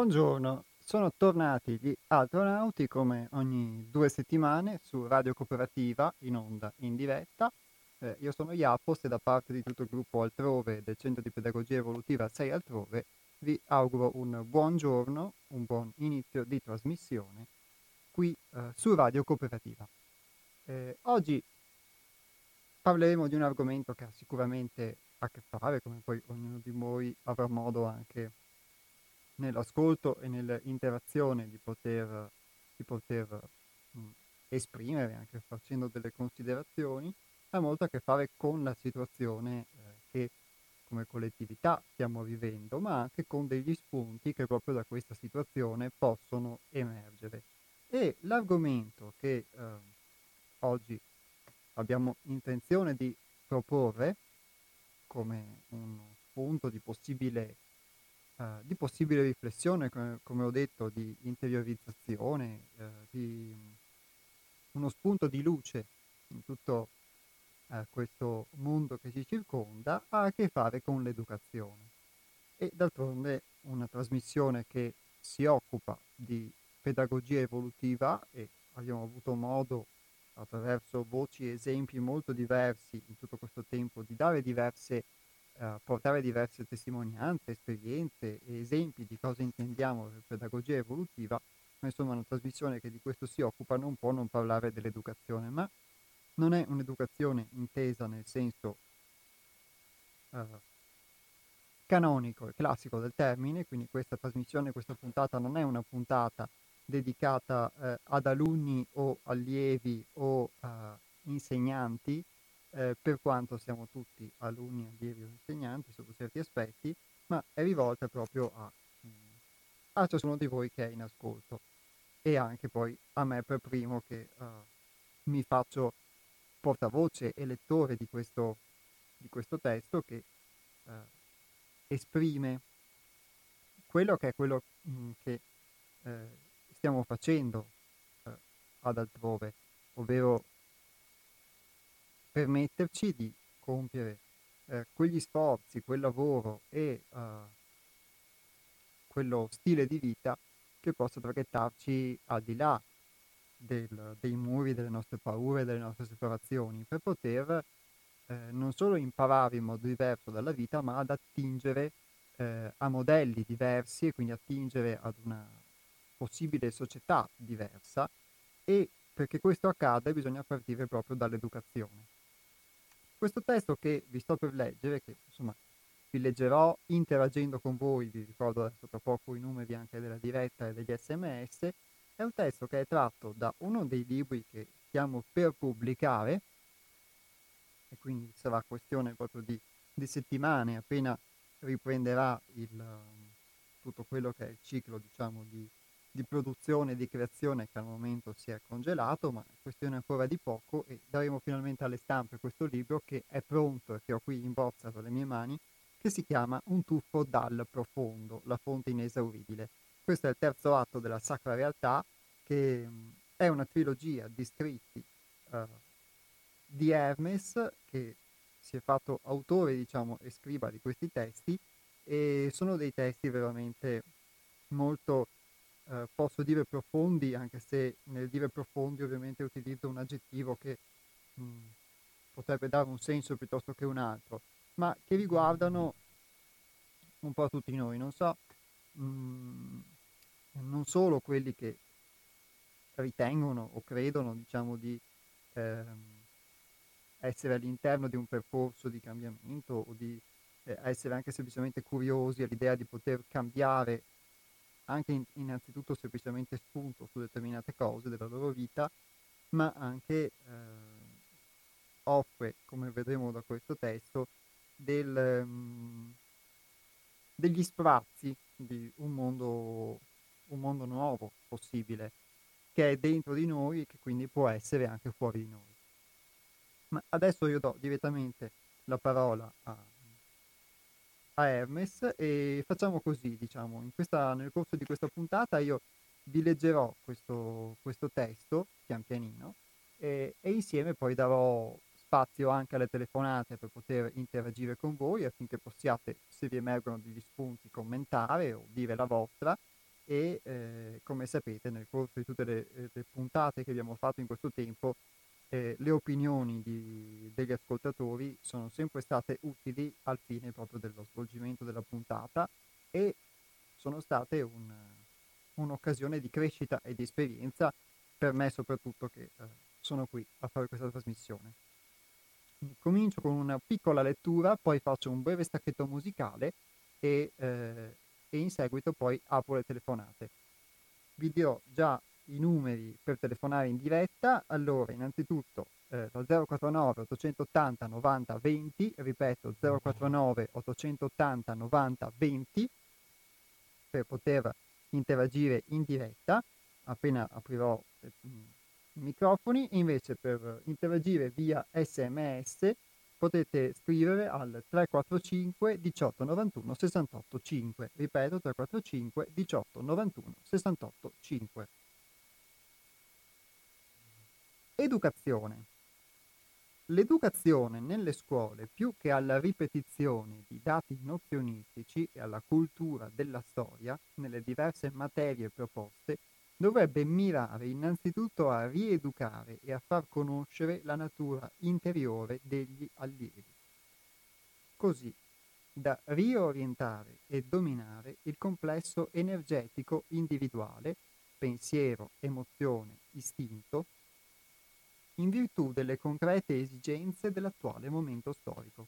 Buongiorno, sono tornati gli astronauti come ogni due settimane su Radio Cooperativa in onda in diretta. Eh, io sono Iapos e da parte di tutto il gruppo Altrove del Centro di Pedagogia Evolutiva 6 Altrove vi auguro un buon giorno, un buon inizio di trasmissione qui eh, su Radio Cooperativa. Eh, oggi parleremo di un argomento che ha sicuramente a che fare, come poi ognuno di voi avrà modo anche nell'ascolto e nell'interazione di poter, di poter mh, esprimere, anche facendo delle considerazioni, ha molto a che fare con la situazione eh, che come collettività stiamo vivendo, ma anche con degli spunti che proprio da questa situazione possono emergere. E l'argomento che eh, oggi abbiamo intenzione di proporre come un spunto di possibile, uh, di possibile riflessione, come, come, ho detto, di interiorizzazione, uh, di uno spunto di luce in tutto uh, questo mondo che ci circonda, ha a che fare con l'educazione. E d'altronde una trasmissione che si occupa di pedagogia evolutiva e abbiamo avuto modo attraverso voci e esempi molto diversi in tutto questo tempo, di dare diverse, eh, portare diverse testimonianze, esperienze esempi di cosa intendiamo per pedagogia evolutiva, ma insomma una trasmissione che di questo si occupa non può non parlare dell'educazione, ma non è un'educazione intesa nel senso eh, canonico e classico del termine, quindi questa trasmissione, questa puntata non è una puntata dedicata eh, ad alunni o allievi o uh, insegnanti, eh, per quanto siamo tutti alunni, allievi o insegnanti sotto certi aspetti, ma è rivolta proprio a, mm, a ciascuno di voi che è in ascolto. E anche poi a me per primo che uh, mi faccio portavoce e lettore di questo, di questo testo che uh, esprime quello che è quello mh, mm, che eh, stiamo facendo ad altrove, ovvero permetterci di compiere eh, quegli sforzi, quel lavoro e uh, quello stile di vita che possa traghettarci al di là del, dei muri, delle nostre paure, delle nostre separazioni, per poter eh, non solo imparare in modo diverso dalla vita, ma ad attingere eh, a modelli diversi e quindi attingere ad una possibile società diversa e perché questo accada bisogna partire proprio dall'educazione. Questo testo che vi sto per leggere, che insomma vi leggerò interagendo con voi, vi ricordo adesso tra poco i numeri anche della diretta e degli sms, è un testo che è tratto da uno dei libri che stiamo per pubblicare e quindi sarà questione proprio di, di settimane appena riprenderà il, tutto quello che è il ciclo diciamo di di produzione e di creazione che al momento si è congelato, ma è questione ancora di poco e daremo finalmente alle stampe questo libro che è pronto e che ho qui in bozza tra le mie mani, che si chiama Un tuffo dal profondo, la fonte inesauribile. Questo è il terzo atto della Sacra Realtà, che è una trilogia di scritti uh, di Hermes, che si è fatto autore, diciamo, e scriba di questi testi, e sono dei testi veramente molto eh, posso dire profondi, anche se nel dire profondi ovviamente utilizzo un aggettivo che mh, mm, potrebbe dare un senso piuttosto che un altro, ma che riguardano un po' tutti noi, non so, mh, mm, non solo quelli che ritengono o credono, diciamo, di eh, essere all'interno di un percorso di cambiamento o di eh, essere anche semplicemente curiosi all'idea di poter cambiare anche in, innanzitutto semplicemente spunto su determinate cose della loro vita, ma anche eh, offre, come vedremo da questo testo, del, um, degli sprazzi di un mondo, un mondo nuovo possibile, che è dentro di noi e che quindi può essere anche fuori di noi. Ma adesso io do direttamente la parola a a Hermes e facciamo così, diciamo, questa, nel corso di questa puntata io vi leggerò questo, questo testo pian pianino e, e, insieme poi darò spazio anche alle telefonate per poter interagire con voi affinché possiate, se vi emergono degli spunti, commentare o dire la vostra. E eh, come sapete nel corso di tutte le, le, puntate che abbiamo fatto in questo tempo eh, le opinioni di, degli ascoltatori sono sempre state utili al fine proprio dello svolgimento della puntata e sono state un, un'occasione di crescita e di esperienza per me soprattutto che eh, sono qui a fare questa trasmissione. Comincio con una piccola lettura, poi faccio un breve stacchetto musicale e, eh, e in seguito poi apro le telefonate. Vi dirò già i numeri per telefonare in diretta. Allora, innanzitutto eh, lo 049 880 90 20, ripeto 049 880 90 20 per poter interagire in diretta appena aprirò eh, i microfoni e invece per interagire via sms potete scrivere al 345 18 91 68 5 ripeto 345 18 91 68 5 Educazione. L'educazione nelle scuole, più che alla ripetizione di dati nozionistici e alla cultura della storia nelle diverse materie proposte, dovrebbe mirare innanzitutto a rieducare e a far conoscere la natura interiore degli allievi. Così da riorientare e dominare il complesso energetico individuale, pensiero, emozione, istinto, in virtù delle concrete esigenze dell'attuale momento storico.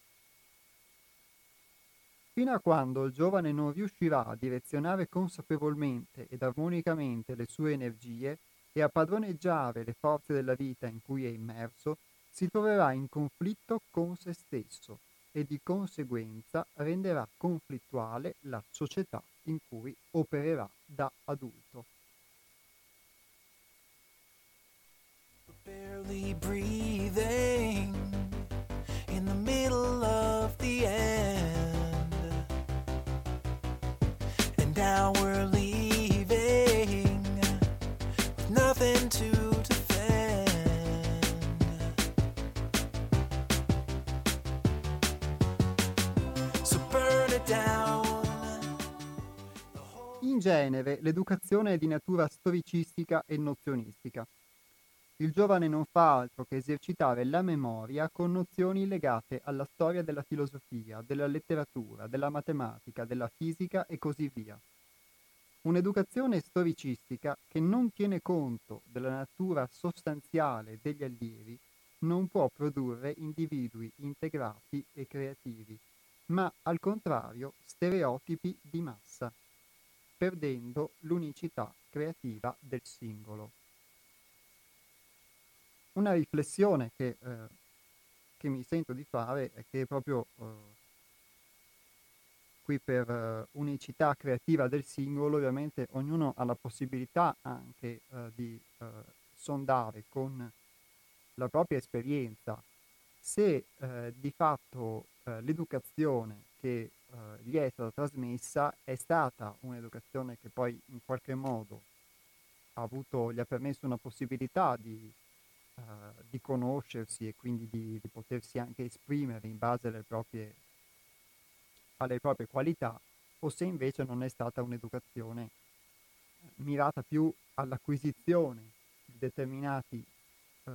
Fino a quando il giovane non riuscirà a direzionare consapevolmente ed armonicamente le sue energie e a padroneggiare le forze della vita in cui è immerso, si troverà in conflitto con se stesso e di conseguenza renderà conflittuale la società in cui opererà da adulto. Barely breathing in the middle of the end. And now we're leaving with nothing to defend. So burn it down. In genere l'educazione è di natura storicistica e nozionistica. Il giovane non fa altro che esercitare la memoria con nozioni legate alla storia della filosofia, della letteratura, della matematica, della fisica e così via. Un'educazione storicistica che non tiene conto della natura sostanziale degli allievi non può produrre individui integrati e creativi, ma al contrario stereotipi di massa, perdendo l'unicità creativa del singolo una riflessione che, eh, che, mi sento di fare è che proprio eh, qui per eh, unicità creativa del singolo ovviamente ognuno ha la possibilità anche eh, di eh, sondare con la propria esperienza. Se eh, di fatto l'educazione che gli è stata trasmessa è stata un'educazione che poi in qualche modo ha avuto, gli ha permesso una possibilità di uh, di conoscersi e quindi di, di, potersi anche esprimere in base alle proprie, alle proprie qualità, o se invece non è stata un'educazione eh, mirata più all'acquisizione di determinati uh,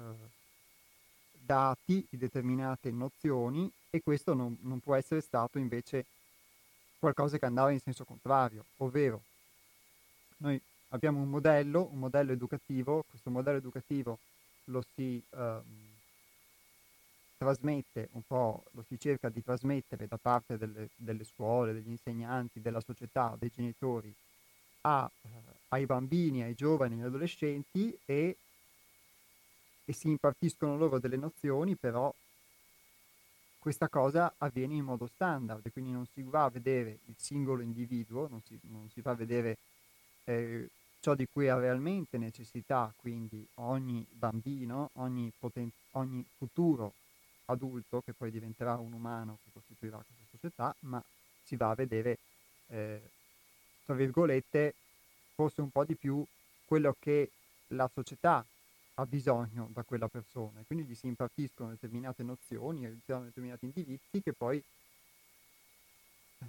dati, di determinate nozioni e questo non, non può essere stato invece qualcosa che andava in senso contrario, ovvero noi abbiamo un modello, un modello educativo, questo modello educativo lo si um, trasmette un po', lo si cerca di trasmettere da parte delle, delle scuole, degli insegnanti, della società, dei genitori a, uh, ai bambini, ai giovani, agli adolescenti e, e si impartiscono loro delle nozioni, però questa cosa avviene in modo standard, quindi non si va a vedere il singolo individuo, non si, non si va a vedere eh, ciò di cui ha realmente necessità, quindi ogni bambino, ogni, poten- ogni futuro adulto che poi diventerà un umano che costituirà questa società, ma si va a vedere, eh, tra virgolette, forse un po' di più quello che la società ha bisogno da quella persona. Quindi gli si impartiscono determinate nozioni, determinati indirizzi che poi eh,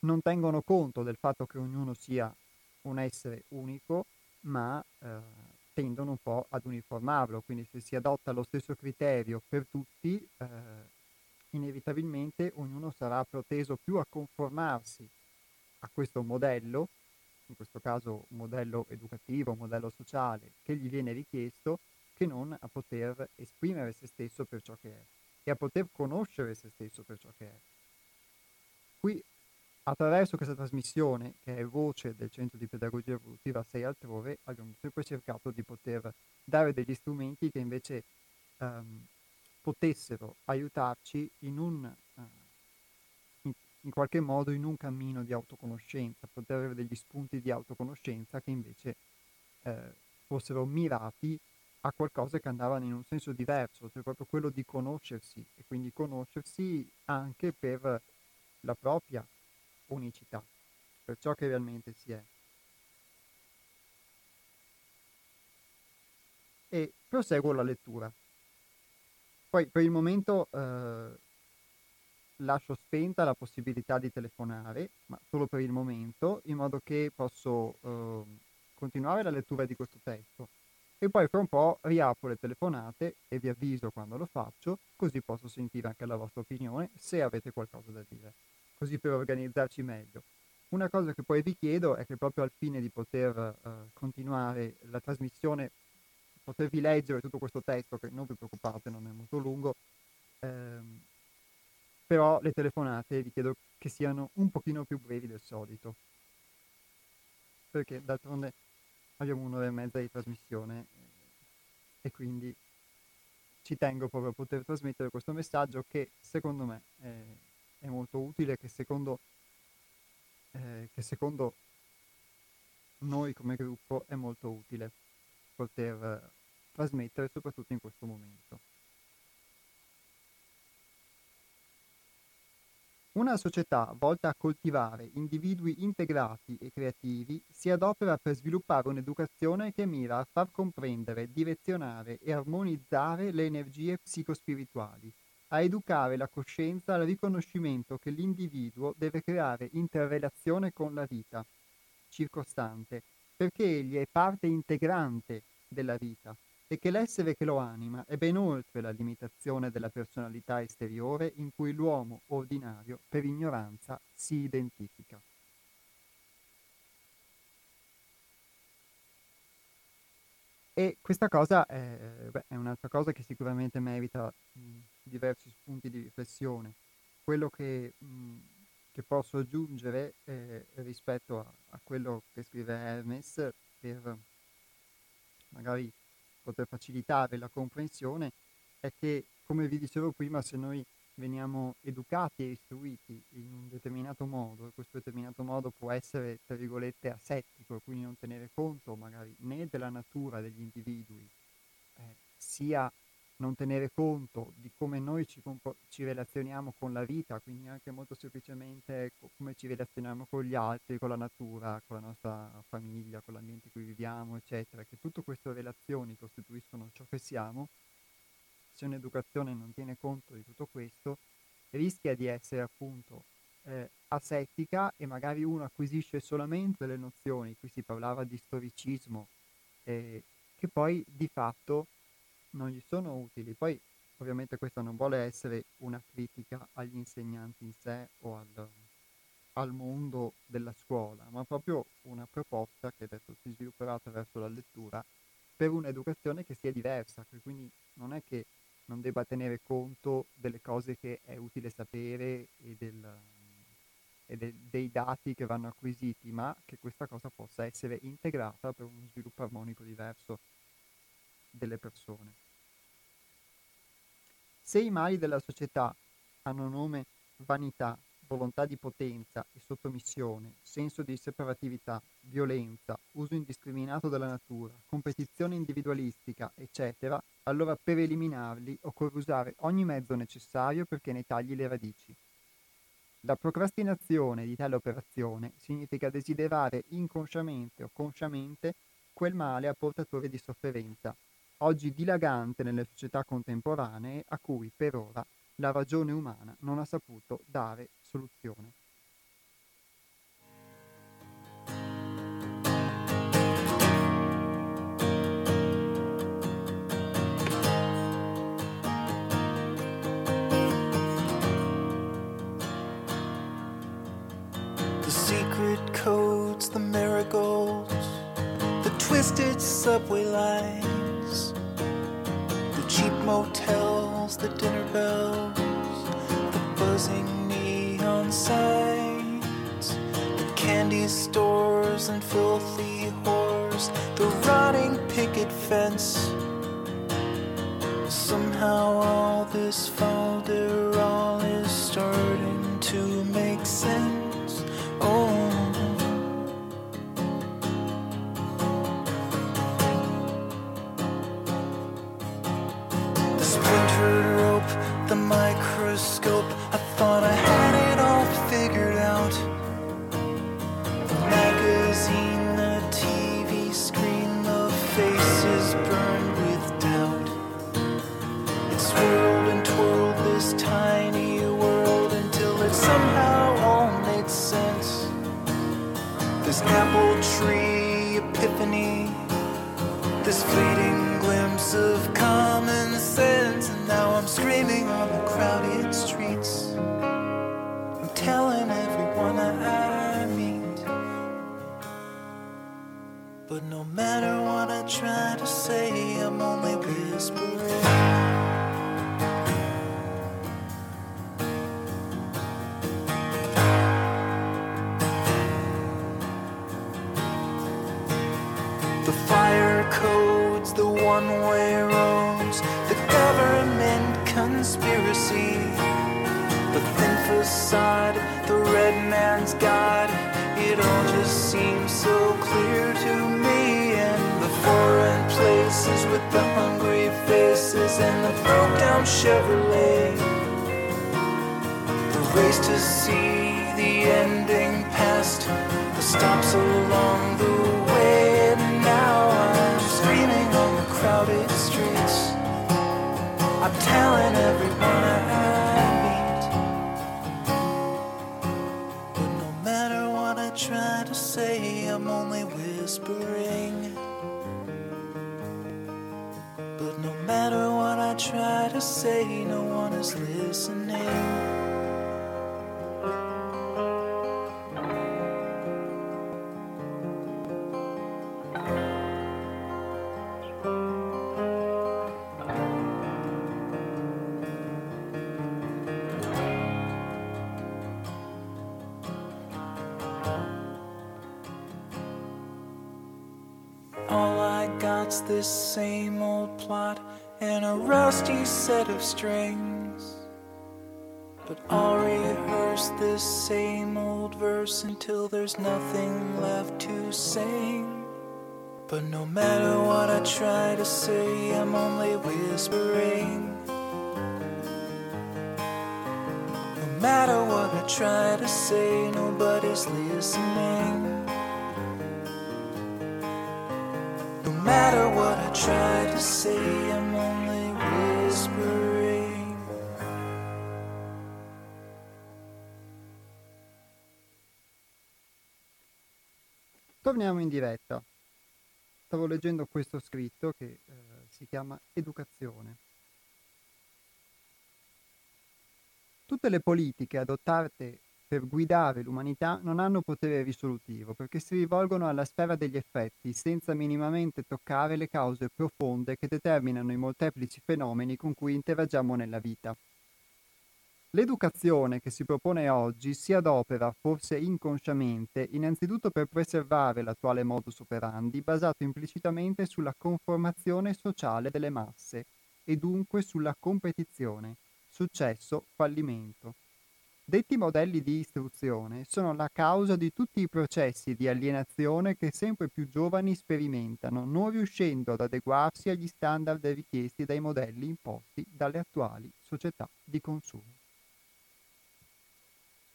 non tengono conto del fatto che ognuno sia un essere unico, ma eh, tendono un po' ad uniformarlo, quindi se si adotta lo stesso criterio per tutti, eh, inevitabilmente ognuno sarà proteso più a conformarsi a questo modello, in questo caso un modello educativo, un modello sociale, che gli viene richiesto, che non a poter esprimere se stesso per ciò che è e a poter conoscere se stesso per ciò che è. Qui, attraverso questa trasmissione, che è voce del Centro di Pedagogia Evolutiva 6 altrove, abbiamo sempre cercato di poter dare degli strumenti che invece um, potessero aiutarci in un, uh, in, in, qualche modo in un cammino di autoconoscenza, poter avere degli spunti di autoconoscenza che invece uh, fossero mirati a qualcosa che andavano in un senso diverso, cioè proprio quello di conoscersi e quindi conoscersi anche per la propria unicità, per ciò che realmente si è. E proseguo la lettura. Poi per il momento eh, lascio spenta la possibilità di telefonare, ma solo per il momento, in modo che posso eh, continuare la lettura di questo testo e poi fra un po' riapro le telefonate e vi avviso quando lo faccio, così posso sentire anche la vostra opinione se avete qualcosa da dire, così per organizzarci meglio. Una cosa che poi vi chiedo è che proprio al fine di poter uh, continuare la trasmissione, potervi leggere tutto questo testo, che non vi preoccupate, non è molto lungo, ehm, però le telefonate vi chiedo che siano un pochino più brevi del solito, perché d'altronde abbiamo un'ora e mezza di trasmissione eh, e quindi ci tengo proprio a poter trasmettere questo messaggio che secondo me è, è molto utile, che secondo, eh, che secondo noi come gruppo è molto utile poter eh, trasmettere soprattutto in questo momento. Una società volta a coltivare individui integrati e creativi si adopera per sviluppare un'educazione che mira a far comprendere, direzionare e armonizzare le energie psicospirituali, a educare la coscienza al riconoscimento che l'individuo deve creare interrelazione con la vita circostante, perché egli è parte integrante della vita e che l'essere che lo anima è ben oltre la limitazione della personalità esteriore in cui l'uomo ordinario per ignoranza si identifica. E questa cosa è, beh, è un'altra cosa che sicuramente merita mh, diversi spunti di riflessione. Quello che, mh, che posso aggiungere eh, rispetto a, a, quello che scrive Hermes per magari poter facilitare la comprensione è che, come vi dicevo prima, se noi veniamo educati e istruiti in un determinato modo, e questo determinato modo può essere, tra virgolette, asettico, quindi non tenere conto magari né della natura degli individui, eh, sia non tenere conto di come noi ci, compor- ci, relazioniamo con la vita, quindi anche molto semplicemente co- come ci relazioniamo con gli altri, con la natura, con la nostra famiglia, con l'ambiente in cui viviamo, eccetera, che tutte queste relazioni costituiscono ciò che siamo, se un'educazione non tiene conto di tutto questo, rischia di essere appunto eh, asettica e magari uno acquisisce solamente le nozioni, qui si parlava di storicismo, eh, che poi di fatto non gli sono utili. Poi ovviamente questa non vuole essere una critica agli insegnanti in sé o al, al mondo della scuola, ma proprio una proposta che adesso si svilupperà attraverso la lettura per un'educazione che sia diversa, che quindi non è che non debba tenere conto delle cose che è utile sapere e, del, e de, dei dati che vanno acquisiti, ma che questa cosa possa essere integrata per uno sviluppo armonico diverso delle persone. Se i mali della società hanno nome vanità, volontà di potenza e sottomissione, senso di separatività, violenza, uso indiscriminato della natura, competizione individualistica, eccetera, allora per eliminarli occorre usare ogni mezzo necessario perché ne tagli le radici. La procrastinazione di tale operazione significa desiderare inconsciamente o consciamente quel male a portatore di sofferenza, oggi dilagante nelle società contemporanee a cui per ora la ragione umana non ha saputo dare soluzione. secret codes, the marigolds, the twisted subway lines. Motels, the dinner bells, the buzzing neon signs, the candy stores and filthy whores, the rotting picket fence. Somehow all this all is starting to make sense. Oh. This apple tree epiphany, this fleeting glimpse of common sense, and now I'm screaming on the crowded streets. I'm telling everyone I meet. But no matter what I try to say, I'm only whispering. One way roads, the government conspiracy, the thin facade, the red man's god. It all just seems so clear to me. And the foreign places with the hungry faces and the broke down Chevrolet. The race to see the ending past, the stops along the way. I'm telling everyone I meet. But no matter what I try to say, I'm only whispering. But no matter what I try to say, no one is listening. A rusty set of strings. But I'll rehearse this same old verse until there's nothing left to sing. But no matter what I try to say, I'm only whispering. No matter what I try to say, nobody's listening. No matter what I try to say, I'm only Torniamo in diretta. Stavo leggendo questo scritto che eh, si chiama Educazione. Tutte le politiche adottate per guidare l'umanità non hanno potere risolutivo perché si rivolgono alla sfera degli effetti senza minimamente toccare le cause profonde che determinano i molteplici fenomeni con cui interagiamo nella vita. L'educazione che si propone oggi si adopera, forse inconsciamente, innanzitutto per preservare l'attuale modus operandi basato implicitamente sulla conformazione sociale delle masse e dunque sulla competizione, successo, fallimento. Detti modelli di istruzione sono la causa di tutti i processi di alienazione che sempre più giovani sperimentano, non riuscendo ad adeguarsi agli standard richiesti dai modelli imposti dalle attuali società di consumo.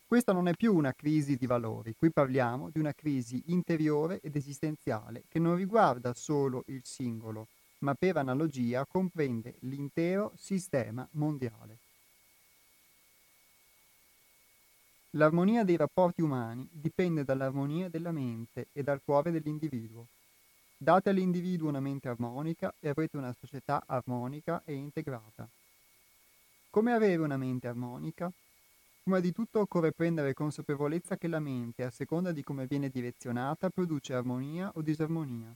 Questa non è più una crisi di valori, qui parliamo di una crisi interiore ed esistenziale che non riguarda solo il singolo, ma per analogia comprende l'intero sistema mondiale. L'armonia dei rapporti umani dipende dall'armonia della mente e dal cuore dell'individuo. Date all'individuo una mente armonica e avrete una società armonica e integrata. Come avere una mente armonica? Prima di tutto occorre prendere consapevolezza che la mente, a seconda di come viene direzionata, produce armonia o disarmonia,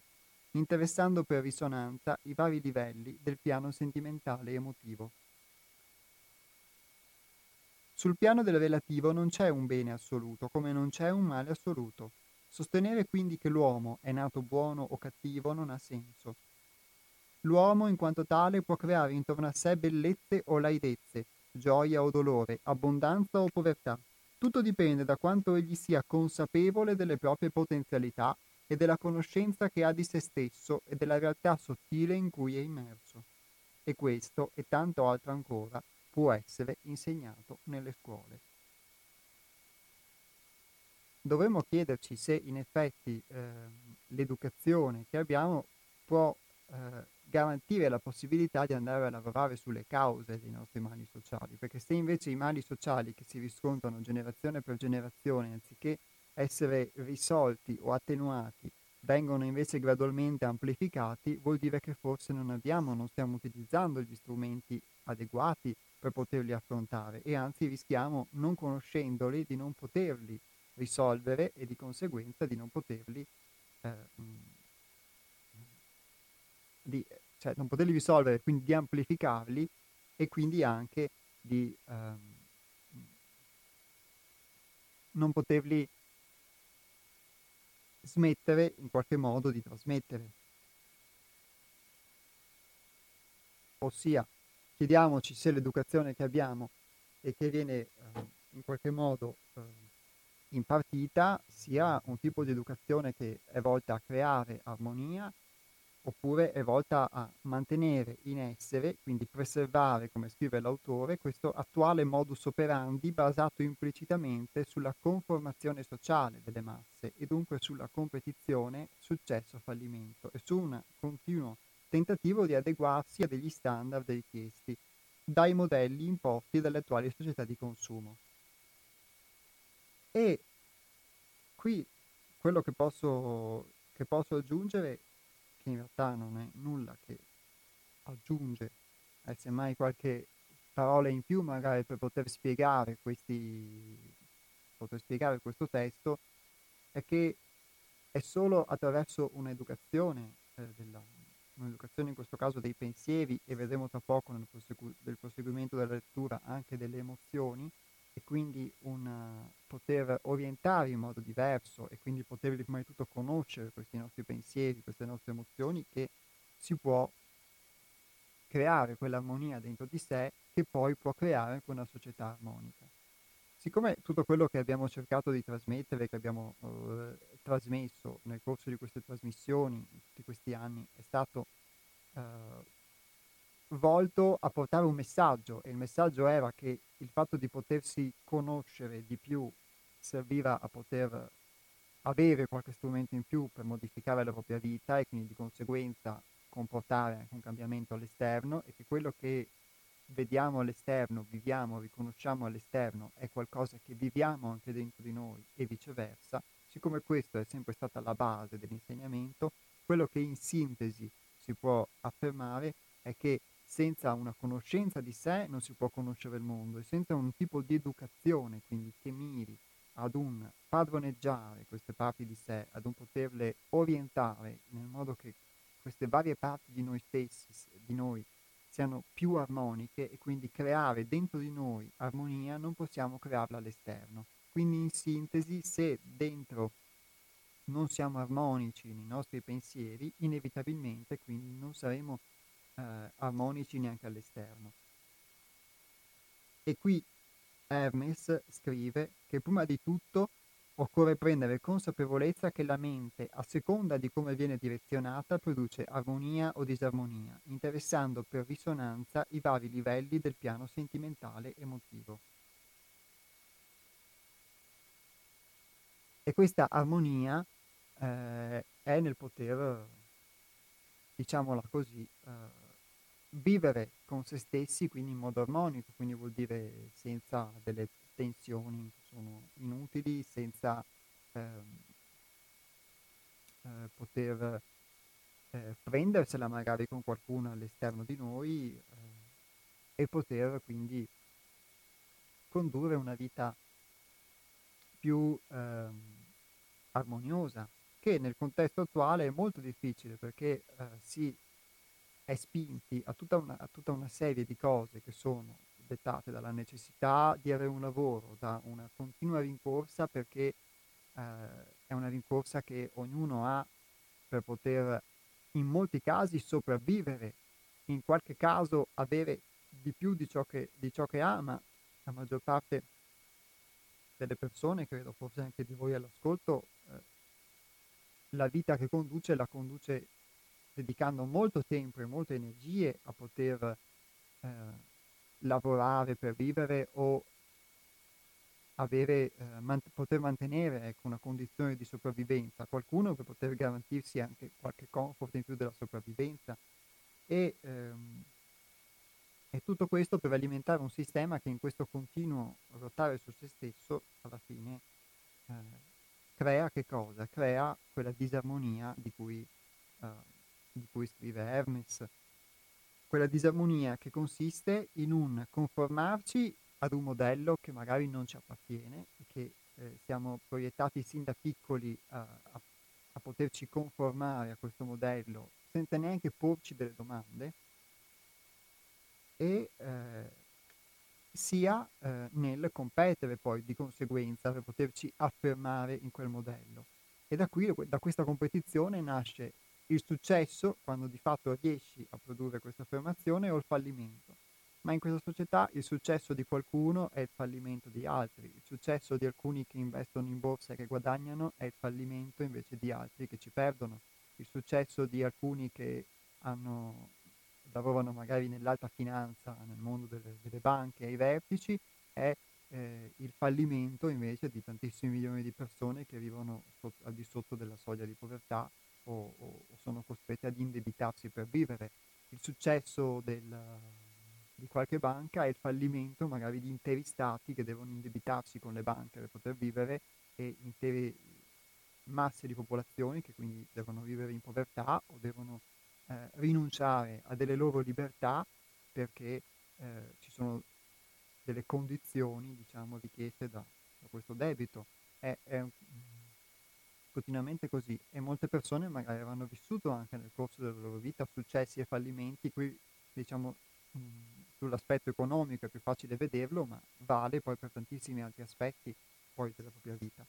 interessando per risonanza i vari livelli del piano sentimentale e emotivo. Sul piano del relativo non c'è un bene assoluto, come non c'è un male assoluto. Sostenere quindi che l'uomo è nato buono o cattivo non ha senso. L'uomo in quanto tale può creare intorno a sé bellezze o laidezze, gioia o dolore, abbondanza o povertà. Tutto dipende da quanto egli sia consapevole delle proprie potenzialità e della conoscenza che ha di se stesso e della realtà sottile in cui è immerso. E questo, e tanto altro ancora, può essere insegnato nelle scuole. Dovremmo chiederci se in effetti eh, l'educazione che abbiamo può eh, garantire la possibilità di andare a lavorare sulle cause dei nostri mali sociali, perché se invece i mali sociali che si riscontrano generazione per generazione, anziché essere risolti o attenuati, vengono invece gradualmente amplificati, vuol dire che forse non abbiamo, non stiamo utilizzando gli strumenti adeguati per poterli affrontare e anzi rischiamo, non conoscendoli, di non poterli risolvere e di conseguenza di non poterli, eh, di, cioè non poterli risolvere, quindi di amplificarli e quindi anche di ehm, non poterli smettere in qualche modo di trasmettere. Ossia, chiediamoci se l'educazione che abbiamo e che viene eh, in qualche modo eh, impartita sia un tipo di educazione che è volta a creare armonia oppure è volta a mantenere in essere, quindi preservare, come scrive l'autore, questo attuale modus operandi basato implicitamente sulla conformazione sociale delle masse e dunque sulla competizione successo-fallimento e su un continuo tentativo di adeguarsi a degli standard richiesti dai modelli imposti dalle attuali società di consumo. E qui quello che posso, che posso aggiungere, che in realtà non è nulla che aggiunge, è semmai qualche parola in più magari per poter spiegare, questi, poter spiegare questo testo, è che è solo attraverso un'educazione eh, della, un'educazione in questo caso dei pensieri e vedremo tra poco nel, prosegu- nel proseguimento della lettura anche delle emozioni e quindi un poter orientare in modo diverso e quindi poter prima di tutto conoscere questi nostri pensieri, queste nostre emozioni che si può creare quell'armonia dentro di sé che poi può creare anche una società armonica. Siccome tutto quello che abbiamo cercato di trasmettere, che abbiamo eh, trasmesso nel corso di queste trasmissioni, in tutti questi anni, è stato eh, volto a portare un messaggio. E il messaggio era che il fatto di potersi conoscere di più serviva a poter avere qualche strumento in più per modificare la propria vita e quindi di conseguenza comportare anche un cambiamento all'esterno e che quello che vediamo all'esterno, viviamo, riconosciamo all'esterno, è qualcosa che viviamo anche dentro di noi e viceversa, siccome questa è sempre stata la base dell'insegnamento, quello che in sintesi si può affermare è che senza una conoscenza di sé non si può conoscere il mondo e senza un tipo di educazione, quindi che miri ad un padroneggiare queste parti di sé, ad un poterle orientare nel modo che queste varie parti di noi stessi, di noi, siano più armoniche e quindi creare dentro di noi armonia, non possiamo crearla all'esterno. Quindi in sintesi, se dentro non siamo armonici nei nostri pensieri, inevitabilmente quindi non saremo eh, armonici neanche all'esterno. E qui Hermes scrive che prima di tutto Occorre prendere consapevolezza che la mente, a seconda di come viene direzionata, produce armonia o disarmonia, interessando per risonanza i vari livelli del piano sentimentale emotivo. E questa armonia eh, è nel poter, diciamola così, eh, vivere con se stessi, quindi in modo armonico, quindi vuol dire senza delle tensioni che sono inutili, senza ehm, eh, poter eh, prendersela magari con qualcuno all'esterno di noi eh, e poter quindi condurre una vita più ehm, armoniosa, che nel contesto attuale è molto difficile perché eh, si è spinti a tutta, una, a tutta una serie di cose che sono dettate dalla necessità di avere un lavoro, da una continua rincorsa perché eh, è una rincorsa che ognuno ha per poter in molti casi sopravvivere, in qualche caso avere di più di ciò che, di ciò che ha, ma la maggior parte delle persone, credo forse anche di voi all'ascolto, la vita che conduce la conduce dedicando molto tempo e molte energie a poter eh, lavorare per vivere o avere, eh, man- poter mantenere ecco, una condizione di sopravvivenza, qualcuno per poter garantirsi anche qualche comfort in più della sopravvivenza. E, ehm, e tutto questo per alimentare un sistema che in questo continuo ruotare su se stesso alla fine eh, crea che cosa? Crea quella disarmonia di cui, eh, di cui scrive Hermes, quella disarmonia che consiste in un conformarci ad un modello che magari non ci appartiene e che eh, siamo proiettati sin da piccoli a, a, a, poterci conformare a questo modello senza neanche porci delle domande e eh, sia eh, nel competere poi di conseguenza per poterci affermare in quel modello. E da qui, da questa competizione nasce il successo, quando di fatto riesci a produrre questa affermazione, o il fallimento ma in questa società il successo di qualcuno è il fallimento di altri, il successo di alcuni che investono in borsa e che guadagnano è il fallimento invece di altri che ci perdono, il successo di alcuni che hanno, lavorano magari nell'alta finanza, nel mondo delle, delle banche, ai vertici, è eh, il fallimento invece di tantissimi milioni di persone che vivono sotto, al di sotto della soglia di povertà o, o sono costrette ad indebitarsi per vivere. Il successo del, di qualche banca è il fallimento magari di interi stati che devono indebitarsi con le banche per poter vivere e intere masse di popolazioni che quindi devono vivere in povertà o devono eh, rinunciare a delle loro libertà perché eh, ci sono delle condizioni diciamo richieste da, da questo debito. È, è continuamente così e molte persone magari avranno vissuto anche nel corso della loro vita successi e fallimenti qui diciamo sull'aspetto economico è più facile vederlo, ma vale poi per tantissimi altri aspetti poi della propria vita.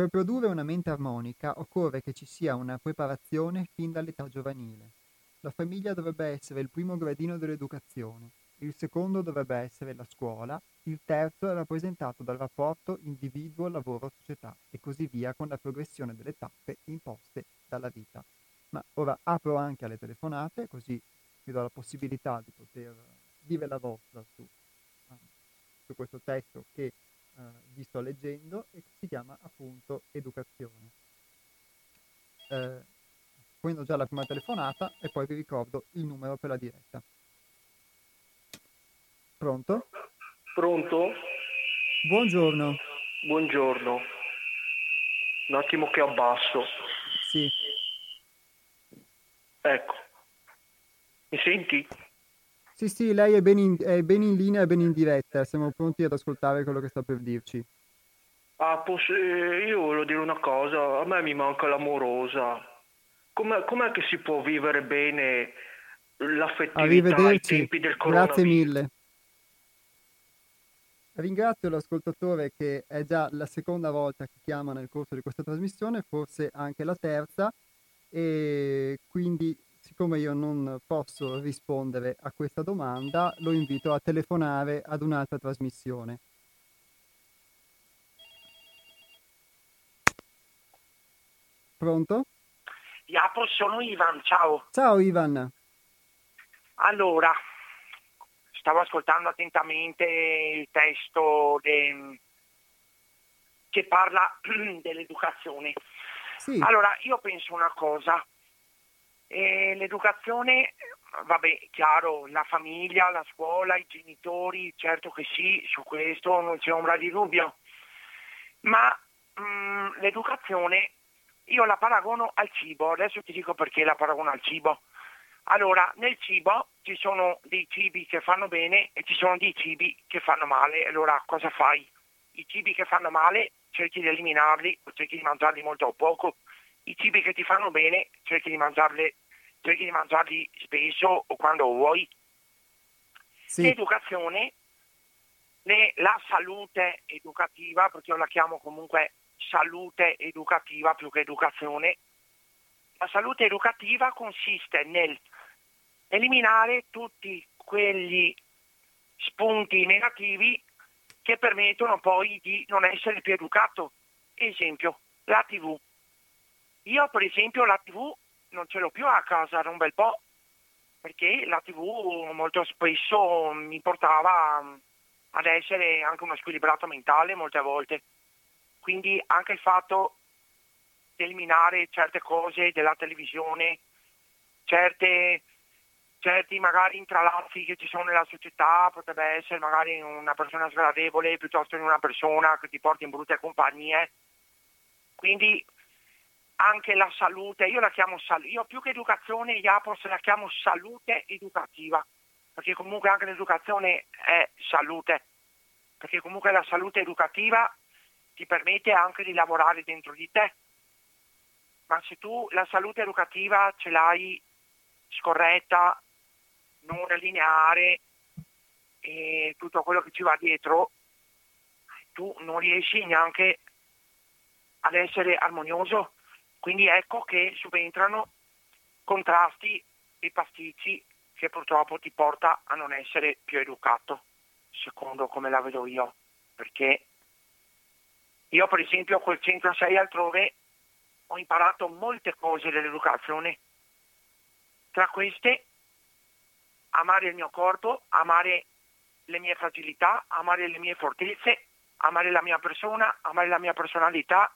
Per produrre una mente armonica occorre che ci sia una preparazione fin dall'età giovanile. La famiglia dovrebbe essere il primo gradino dell'educazione, il secondo dovrebbe essere la scuola, il terzo è rappresentato dal rapporto individuo-lavoro-società e così via con la progressione delle tappe imposte dalla vita. Ma ora apro anche alle telefonate, così vi do la possibilità di poter dire la vostra su, su questo testo che uh, vi sto leggendo e che si chiama appunto Educazione. Eh, prendo già la prima telefonata e poi vi ricordo il numero per la diretta. Pronto? Pronto? Buongiorno. Buongiorno. Un attimo che abbasso. Sì. Ecco, mi senti? Sì, sì, lei è ben, in, è ben in linea e ben in diretta, siamo pronti ad ascoltare quello che sta per dirci. Ah, posso, eh, io voglio dire una cosa, a me mi manca l'amorosa. Com'è, com'è che si può vivere bene l'affettività ai tempi del coronavirus? Grazie mille. Ringrazio l'ascoltatore che è già la seconda volta che chiama nel corso di questa trasmissione, forse anche la terza e quindi siccome io non posso rispondere a questa domanda lo invito a telefonare ad un'altra trasmissione. Pronto? Iapo, sono Ivan, ciao. Ciao Ivan. Allora, stavo ascoltando attentamente il testo de... che parla dell'educazione. Sì. Allora, io penso una cosa. Eh, l'educazione, vabbè, chiaro, la famiglia, la scuola, i genitori, certo che sì, su questo non c'è ombra di dubbio. Ma mh, mm, l'educazione io la paragono al cibo, adesso ti dico perché la paragono al cibo. Allora, nel cibo ci sono dei cibi che fanno bene e ci sono dei cibi che fanno male. Allora, cosa fai? I cibi che fanno male cerchi di eliminarli o cerchi di mangiarli molto o poco. I cibi che ti fanno bene cerchi di mangiarli, cerchi di mangiarli spesso o quando vuoi. Sì. L'educazione, le, la salute educativa, perché io la chiamo comunque salute educativa più che educazione, la salute educativa consiste nel eliminare tutti quegli spunti negativi che permettono poi di non essere più educato. Esempio, la TV. Io per esempio la TV non ce l'ho più a casa da un bel po', perché la TV molto spesso mi portava ad essere anche uno squilibrato mentale molte volte. Quindi anche il fatto di eliminare certe cose della televisione, certe, certi magari intralazzi che ci sono nella società, potrebbe essere magari una persona sgradevole piuttosto che una persona che ti porta in brutte compagnie. Quindi anche la salute, io la chiamo salute, io più che educazione, Iapos la chiamo salute educativa, perché comunque anche l'educazione è salute, perché comunque la salute educativa ti permette anche di lavorare dentro di te. Ma se tu la salute educativa ce l'hai scorretta, non lineare e tutto quello che ci va dietro, tu non riesci neanche ad essere armonioso quindi ecco che subentrano contrasti e pasticci che purtroppo ti porta a non essere più educato, secondo come la vedo io. Perché io per esempio col 106 altrove ho imparato molte cose dell'educazione. Tra queste amare il mio corpo, amare le mie fragilità, amare le mie fortezze, amare la mia persona, amare la mia personalità,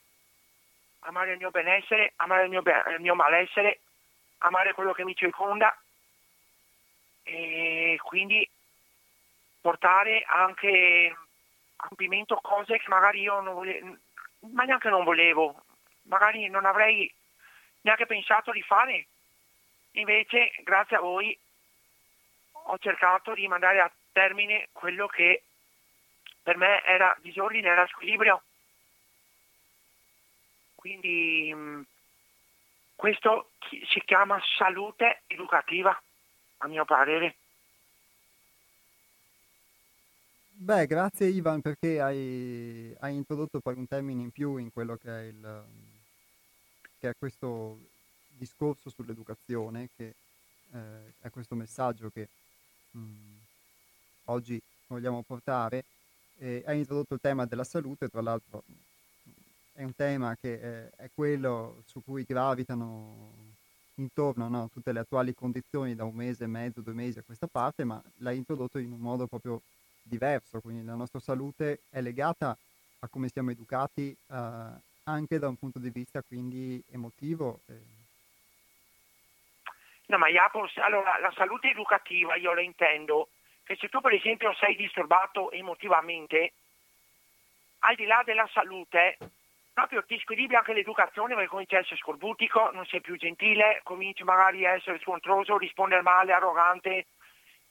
amare il mio benessere, amare il mio, il mio malessere, amare quello che mi circonda e quindi portare anche a compimento cose che magari io non volevo, ma neanche non volevo, magari non avrei neanche pensato di fare. Invece, grazie a voi, ho cercato di mandare a termine quello che per me era disordine, era squilibrio quindi mm, questo si chiama salute educativa, a mio parere. Beh, grazie Ivan perché hai, hai, introdotto poi un termine in più in quello che è, il, che è questo discorso sull'educazione, che eh, è questo messaggio che mh, mm, oggi vogliamo portare. E hai introdotto il tema della salute, tra l'altro è un tema che è, è quello su cui gravitano intorno no? tutte le attuali condizioni da un mese e mezzo, due mesi a questa parte, ma l'ha introdotto in un modo proprio diverso, quindi la nostra salute è legata a come siamo educati uh, anche da un punto di vista quindi emotivo. Eh. No, ma Japos, allora la salute educativa io la intendo che se tu per esempio sei disturbato emotivamente, al di là della salute, proprio ti squilibri anche l'educazione perché cominci a essere scorbutico, non sei più gentile, cominci magari a essere scontroso, rispondere male, arrogante,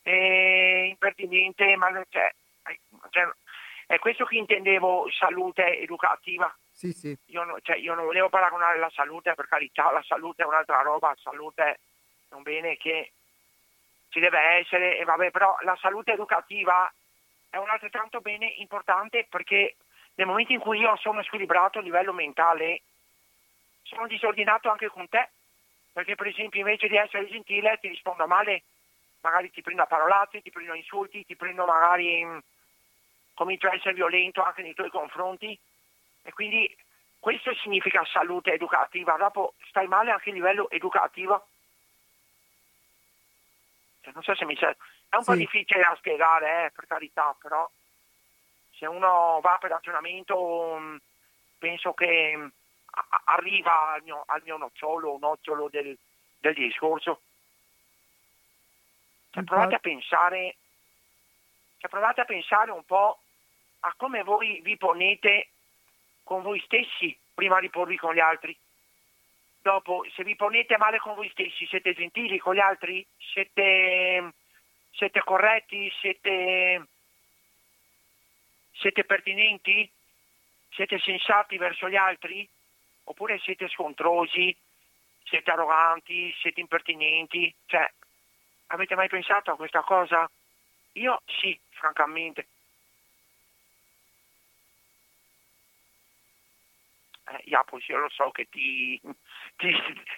eh, impertinente, ma cioè, cioè, è questo che intendevo salute educativa. Sì, sì. Io, cioè, io, non volevo paragonare la salute, per carità, la salute è un'altra roba, la salute è un bene che ci deve essere, e vabbè, però la salute educativa è un altrettanto bene importante perché nel momento in cui io sono squilibrato a livello mentale, sono disordinato anche con te, perché per esempio invece di essere gentile ti rispondo male, magari ti prendo a parolazzi, ti prendo a insulti, ti prendo magari, mm, comincio a essere violento anche nei tuoi confronti e quindi questo significa salute educativa, dopo stai male anche a livello educativo. Cioè, non so se mi serve, è un sì. po' difficile da spiegare, eh, per carità, però se uno va per ragionamento mm, penso che mm, arriva al mio, al mio nocciolo, nocciolo del, del discorso. Cioè, provate a pensare, cioè, provate a pensare un po' a come voi vi ponete con voi stessi prima di porvi con gli altri. dopo se vi ponete male con voi stessi, siete gentili con gli altri? Siete, siete corretti? Siete, siete pertinenti? Siete sensati verso gli altri? Oppure siete scontrosi? Siete arroganti? Siete impertinenti? Cioè, avete mai pensato a questa cosa? Io sì, francamente. Eh, Iapos, io lo so che ti, ti,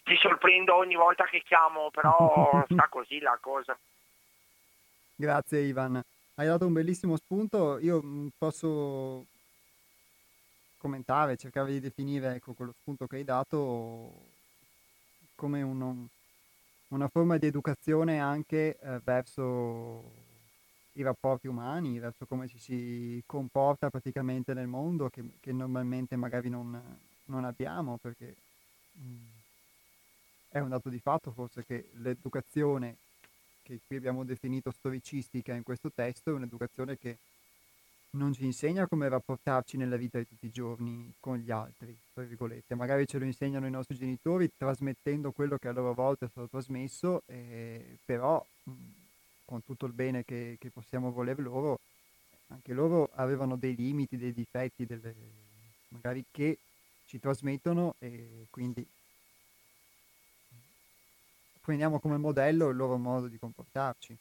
ti sorprendo ogni volta che chiamo, però sta così la cosa. Grazie Ivan, hai dato un bellissimo spunto, io mm, posso commentare, cercare di definire ecco, quello spunto che hai dato come un, una forma di educazione anche eh, verso i rapporti umani, verso come ci si comporta praticamente nel mondo, che, che normalmente magari non, non abbiamo, perché mh, mm, è un dato di fatto forse che l'educazione che qui abbiamo definito storicistica in questo testo è un'educazione che non ci insegna come rapportarci nella vita di tutti i giorni con gli altri, tra virgolette. Magari ce lo insegnano i nostri genitori trasmettendo quello che a loro volta è stato trasmesso, eh, però con tutto il bene che, che, possiamo voler loro, anche loro avevano dei limiti, dei difetti, delle, magari che ci trasmettono e quindi prendiamo come modello il loro modo di comportarci.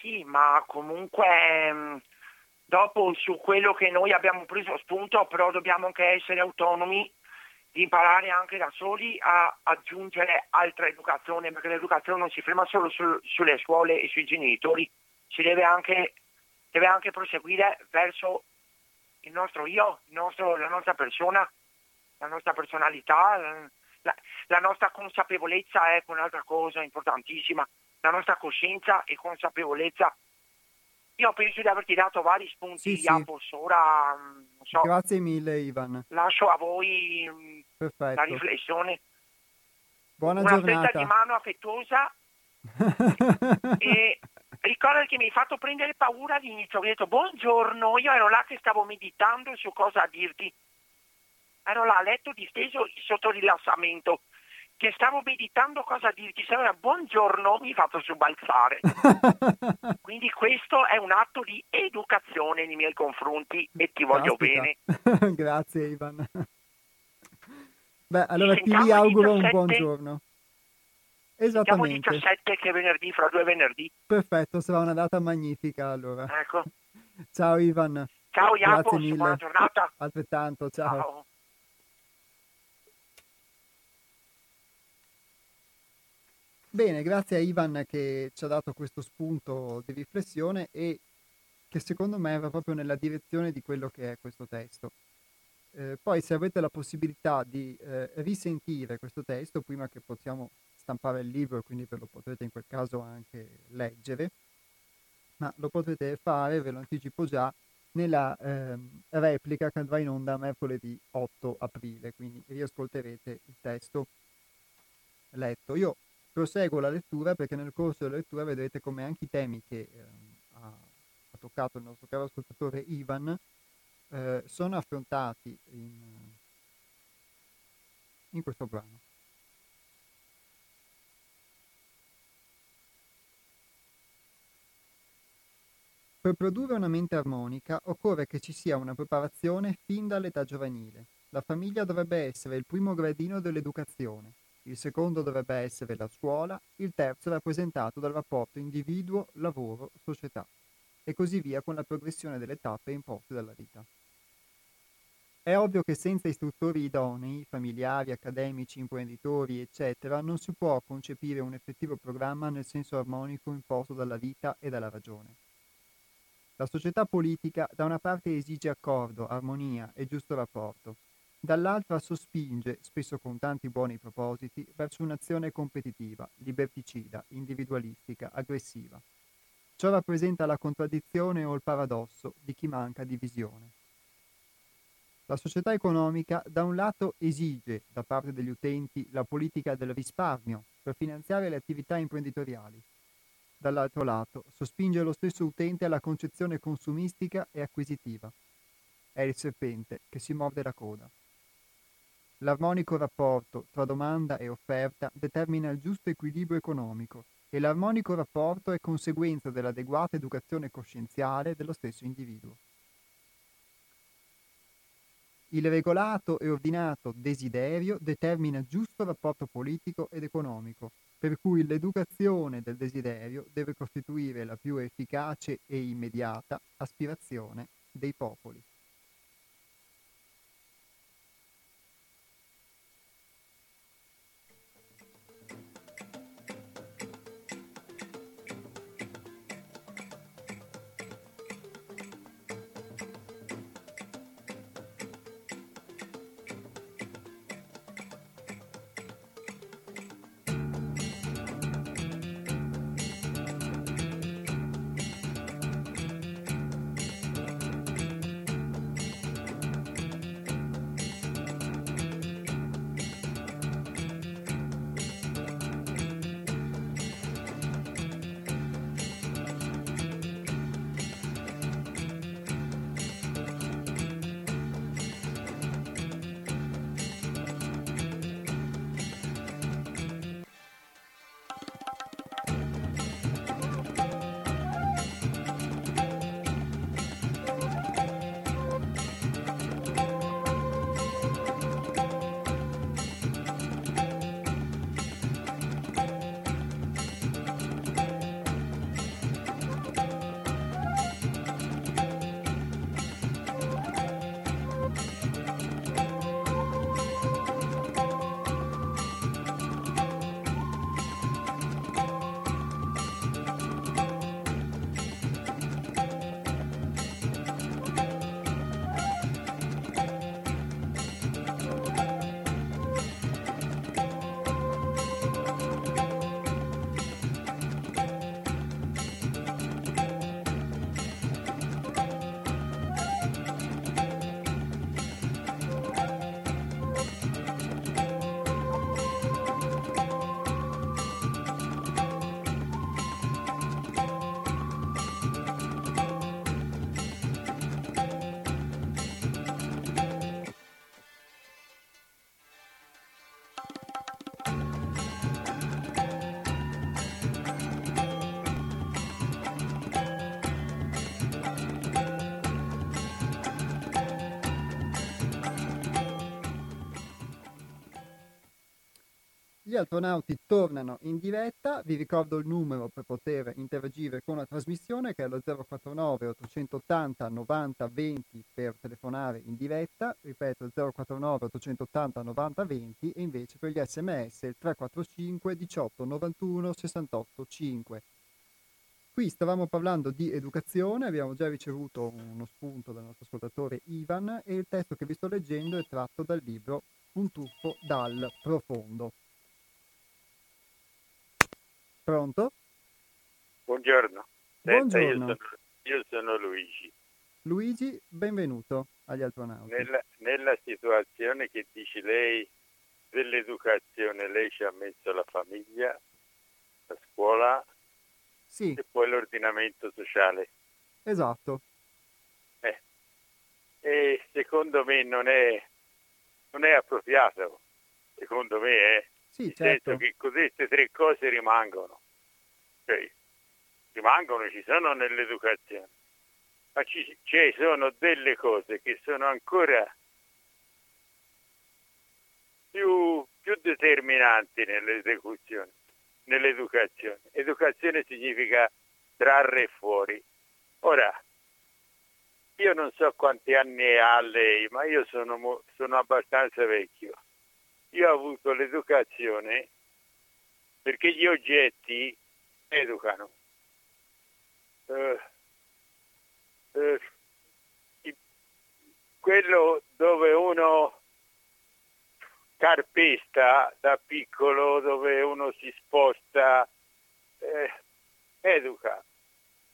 Sì, ma comunque mm, dopo su quello che noi abbiamo preso spunto, però dobbiamo anche essere autonomi imparare anche da soli a aggiungere altra educazione, perché l'educazione non si ferma solo su, sulle scuole e sui genitori, si deve anche, deve anche proseguire verso il nostro io, il nostro, la nostra persona, la nostra personalità, la, la nostra consapevolezza è un'altra cosa importantissima, la nostra coscienza e consapevolezza io penso di averti dato vari spunti, sì, sì. Ora, mm, so, Grazie mille, Ivan. Lascio a voi mm, Perfetto. la riflessione. Buona Una giornata. Una di mano affettuosa e ricorda che mi hai fatto prendere paura all'inizio. Ho detto buongiorno, io ero là che stavo meditando su cosa dirti. Ero là a letto disteso sotto rilassamento che stavo meditando cosa dirti, se no buongiorno mi hai fatto subalzare. Quindi questo è un atto di educazione nei miei confronti e ti voglio bene. Grazie Ivan. Beh, allora ti auguro un buon giorno. Esattamente. Siamo 17 che è venerdì, fra due venerdì. Perfetto, sarà una data magnifica allora. Ecco. Ciao Ivan. Ciao Jacopo, buona giornata. Altrettanto, ciao. ciao. Bene, grazie a Ivan che ci ha dato questo spunto di riflessione e che secondo me va proprio nella direzione di quello che è questo testo. Eh, poi se avete la possibilità di eh, risentire questo testo prima che possiamo stampare il libro e quindi ve lo potrete in quel caso anche leggere, ma lo potrete fare, ve lo anticipo già, nella eh, replica che andrà in onda mercoledì 8 aprile, quindi riascolterete il testo letto. Io proseguo la lettura perché nel corso della lettura vedrete come anche i temi che eh, ha, ha, toccato il nostro caro ascoltatore Ivan eh, sono affrontati in, in questo brano. Per produrre una mente armonica occorre che ci sia una preparazione fin dall'età giovanile. La famiglia dovrebbe essere il primo gradino dell'educazione il secondo dovrebbe essere la scuola, il terzo rappresentato dal rapporto individuo-lavoro-società e così via con la progressione delle tappe imposte dalla vita. È ovvio che senza istruttori idonei, familiari, accademici, imprenditori, eccetera, non si può concepire un effettivo programma nel senso armonico imposto dalla vita e dalla ragione. La società politica da una parte esige accordo, armonia e giusto rapporto, dall'altra sospinge, spesso con tanti buoni propositi, verso un'azione competitiva, liberticida, individualistica, aggressiva. Ciò rappresenta la contraddizione o il paradosso di chi manca di visione. La società economica da un lato esige da parte degli utenti la politica del risparmio per finanziare le attività imprenditoriali. Dall'altro lato sospinge lo stesso utente alla concezione consumistica e acquisitiva. È il serpente che si morde la coda. L'armonico rapporto tra domanda e offerta determina il giusto equilibrio economico e l'armonico rapporto è conseguenza dell'adeguata educazione coscienziale dello stesso individuo. Il regolato e ordinato desiderio determina giusto rapporto politico ed economico, per cui l'educazione del desiderio deve costituire la più efficace e immediata aspirazione dei popoli. Astronauti tornano in diretta, vi ricordo il numero per poter interagire con la trasmissione che è lo 049 880 90 20 per telefonare in diretta, ripeto 049 880 90 20 e invece per gli sms il 345 18 91 68 5. Qui stavamo parlando di educazione, abbiamo già ricevuto uno spunto dal nostro ascoltatore Ivan e il testo che vi sto leggendo è tratto dal libro Un tuffo dal profondo. Pronto? Buongiorno. Senta, Buongiorno. Io, sono, io sono, Luigi. Luigi, benvenuto agli astronauti. Nella, nella situazione che dice lei dell'educazione, lei ci ha messo la famiglia, la scuola sì. e poi l'ordinamento sociale. Esatto. Eh. E secondo me non è, non è appropriato, secondo me è sì, nel certo. senso che queste tre cose rimangono. Cioè, rimangono, ci sono nell'educazione, ma ci, ci sono delle cose che sono ancora più, più determinanti nell'esecuzione, nell'educazione. Educazione significa trarre fuori. Ora, io non so quanti anni ha lei, ma io sono, sono abbastanza vecchio io ho avuto l'educazione perché gli oggetti educano. Uh, uh, quello dove uno carpesta da piccolo, dove uno si sposta, eh, educa.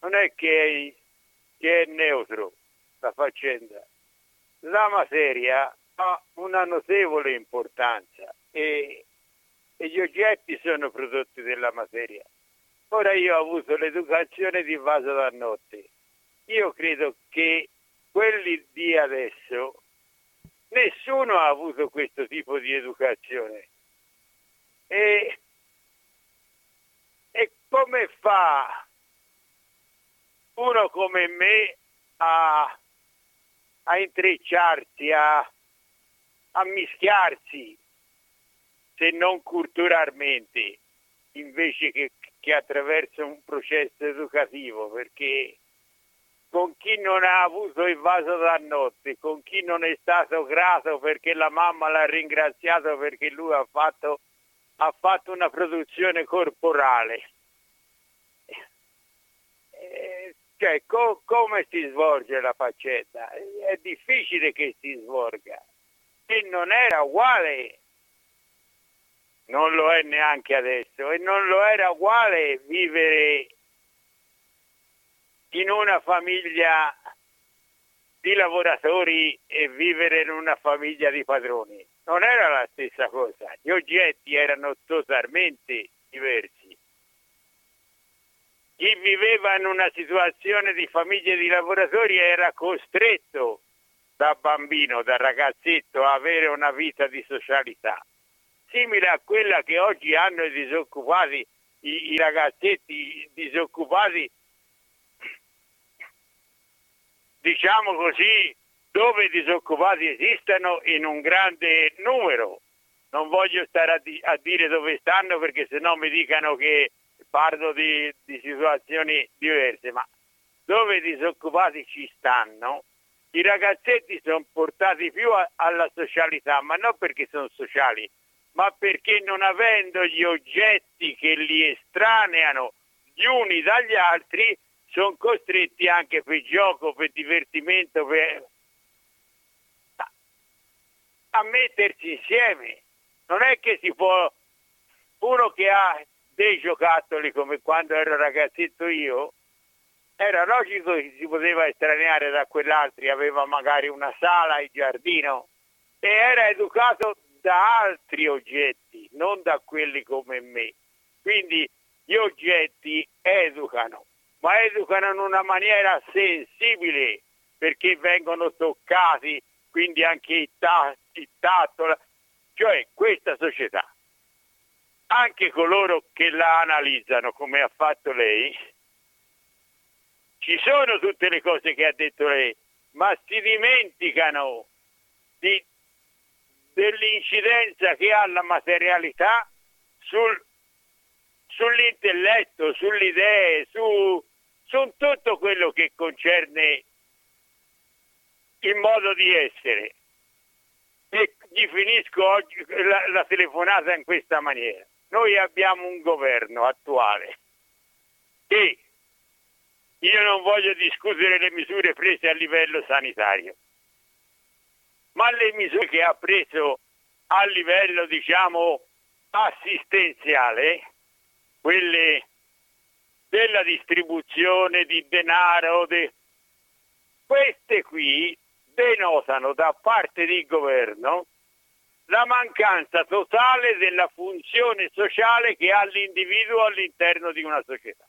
Non è che è, che è neutro la faccenda. La materia ha una notevole importanza e, e gli oggetti sono prodotti della materia. Ora io ho avuto l'educazione di vaso da notte. Io credo che quelli di adesso Nessuno ha avuto questo tipo di educazione. E, e come fa uno come me a, a intrecciarsi, a, a mischiarsi, se non culturalmente, invece che, che attraverso un processo educativo, perché con chi non ha avuto il vaso da notte, con chi non è stato grato perché la mamma l'ha ringraziato perché lui ha fatto, ha fatto una produzione corporale. Eh, cioè, co- come si svolge la faccenda? È difficile che si svolga e non era uguale, non lo è neanche adesso, e non lo era uguale vivere in una famiglia di lavoratori e vivere in una famiglia di padroni. Non era la stessa cosa, gli oggetti erano totalmente diversi. Chi viveva in una situazione di famiglie di lavoratori era costretto da bambino, da ragazzetto, avere una vita di socialità, simile a quella che oggi hanno i disoccupati, i, i ragazzetti disoccupati diciamo così, dove i disoccupati esistano in un grande numero. Non voglio stare a, di- a dire dove stanno perché sennò mi dicano che parlo di, di situazioni diverse, ma dove i disoccupati ci stanno, i ragazzetti sono portati più a- alla socialità, ma non perché sono sociali, ma perché non avendo gli oggetti che li estraneano gli uni dagli altri, sono costretti anche per gioco, per divertimento, per... a mettersi insieme. Non è che si può, uno che ha dei giocattoli come quando ero ragazzetto io, era logico che si poteva estraneare da quell'altro, aveva magari una sala, il giardino, e era educato da altri oggetti, non da quelli come me. Quindi gli oggetti educano ma educano in una maniera sensibile perché vengono toccati, quindi anche il, ta- il tatto, cioè questa società, anche coloro che la analizzano come ha fatto lei, ci sono tutte le cose che ha detto lei, ma si dimenticano di, dell'incidenza che ha la materialità sul, sull'intelletto, sulle idee, su, su tutto quello che concerne il modo di essere. E gli finisco oggi la, la telefonata in questa maniera. Noi abbiamo un governo attuale e io non voglio discutere le misure prese a livello sanitario, ma le misure che ha preso a livello, diciamo, assistenziale, quelle della distribuzione di denaro, de... queste qui denotano da parte del governo la mancanza totale della funzione sociale che ha l'individuo all'interno di una società.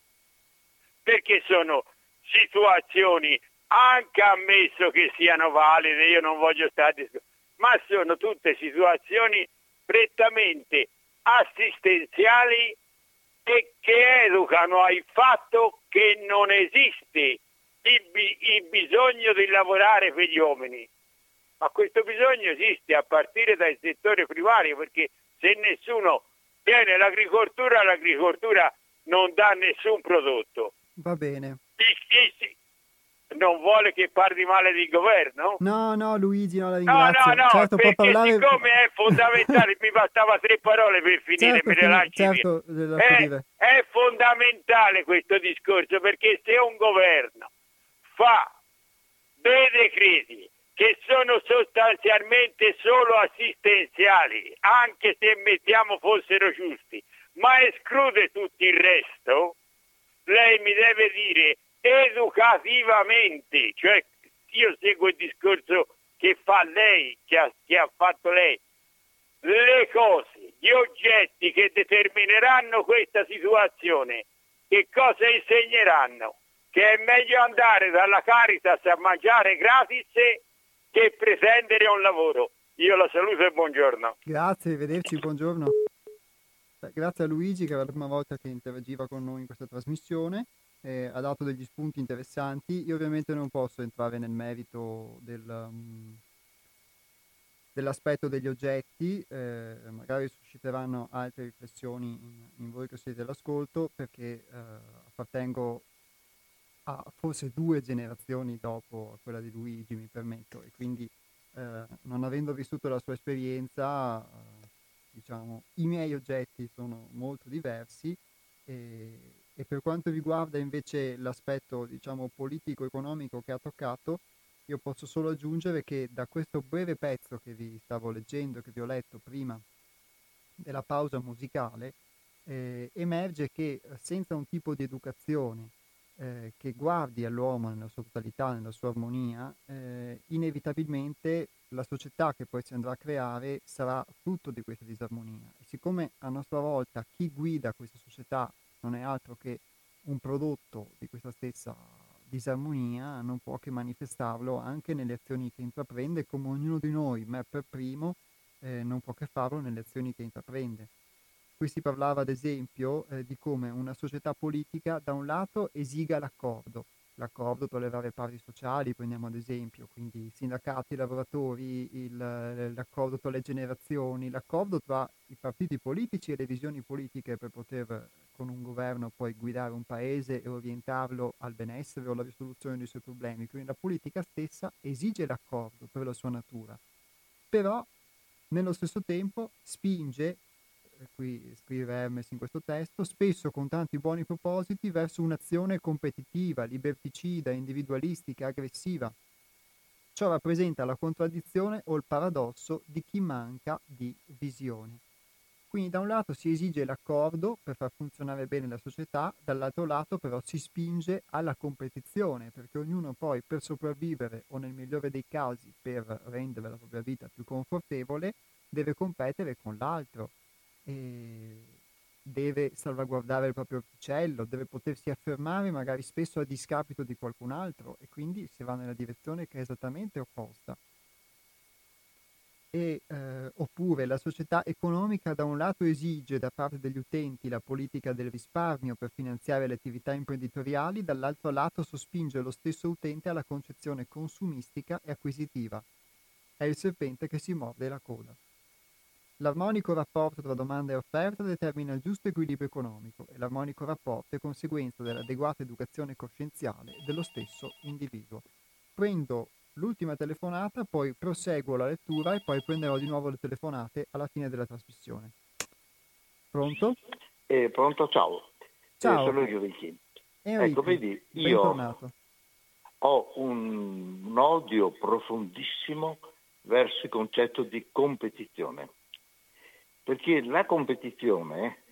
Perché sono situazioni, anche ammesso che siano valide, io non voglio stare ma sono tutte situazioni prettamente assistenziali e che educano al fatto che non esiste il, il bisogno di lavorare per gli uomini. Ma questo bisogno esiste a partire dal settore primario perché se nessuno tiene l'agricoltura, l'agricoltura non dà nessun prodotto. Va bene. Non vuole che parli male del governo? No, no, Luigi, non la ringrazio. No, no, no, certo, perché parlare... siccome è fondamentale, mi bastava tre parole per finire, certo, me le lasci certo, è, è fondamentale questo discorso, perché se un governo fa dei decreti che sono sostanzialmente solo assistenziali, anche se mettiamo fossero giusti, ma esclude tutto il resto, lei mi deve dire educativamente, cioè io seguo il discorso che fa lei, che ha, che ha fatto lei, le cose, gli oggetti che determineranno questa situazione, che cosa insegneranno? Che è meglio andare dalla Caritas a mangiare gratis che pretendere un lavoro. Io la saluto e buongiorno. Grazie, arrivederci, buongiorno. Grazie a Luigi che era la prima volta che interagiva con noi in questa trasmissione, eh, ha dato degli spunti interessanti. Io ovviamente non posso entrare nel merito del, um, dell'aspetto degli oggetti, eh, magari susciteranno altre riflessioni in, in, voi che siete all'ascolto perché eh, appartengo a forse due generazioni dopo quella di Luigi, mi permetto, e quindi eh, non avendo vissuto la sua esperienza, diciamo, i miei oggetti sono molto diversi e, e per quanto riguarda invece l'aspetto, diciamo, politico-economico che ha toccato, io posso solo aggiungere che da questo breve pezzo che vi stavo leggendo, che vi ho letto prima della pausa musicale, eh, emerge che senza un tipo di educazione eh, che guardi all'uomo nella sua totalità, nella sua armonia, eh, inevitabilmente la società che poi si andrà a creare sarà frutto di questa disarmonia. E siccome a nostra volta chi guida questa società non è altro che un prodotto di questa stessa disarmonia, non può che manifestarlo anche nelle azioni che intraprende, come ognuno di noi, me per primo, eh, non può che farlo nelle azioni che intraprende. Qui si parlava ad esempio eh, di come una società politica da un lato esiga l'accordo, l'accordo tra le varie parti sociali, prendiamo ad esempio, quindi sindacati, lavoratori, il, l'accordo tra le generazioni, l'accordo tra i partiti politici e le visioni politiche per poter con un governo poi guidare un paese e orientarlo al benessere o alla risoluzione dei suoi problemi. Quindi la politica stessa esige l'accordo per la sua natura, però nello stesso tempo spinge qui scrive Hermes in questo testo, spesso con tanti buoni propositi verso un'azione competitiva, liberticida, individualistica, aggressiva. Ciò rappresenta la contraddizione o il paradosso di chi manca di visione. Quindi da un lato si esige l'accordo per far funzionare bene la società, dall'altro lato però si spinge alla competizione, perché ognuno poi per sopravvivere o nel migliore dei casi per rendere la propria vita più confortevole deve competere con l'altro deve salvaguardare il proprio uccello, deve potersi affermare magari spesso a discapito di qualcun altro e quindi si va nella direzione che è esattamente opposta. E, eh, oppure la società economica da un lato esige da parte degli utenti la politica del risparmio per finanziare le attività imprenditoriali, dall'altro lato sospinge lo stesso utente alla concezione consumistica e acquisitiva. È il serpente che si morde la coda. L'armonico rapporto tra domanda e offerta determina il giusto equilibrio economico e l'armonico rapporto è conseguenza dell'adeguata educazione coscienziale dello stesso individuo. Prendo l'ultima telefonata, poi proseguo la lettura e poi prenderò di nuovo le telefonate alla fine della trasmissione. Pronto? Eh, pronto, ciao. Eh, ciao. Eh, sono Enrico. Ecco, vedi, io ho un, un odio profondissimo verso il concetto di competizione perché la competizione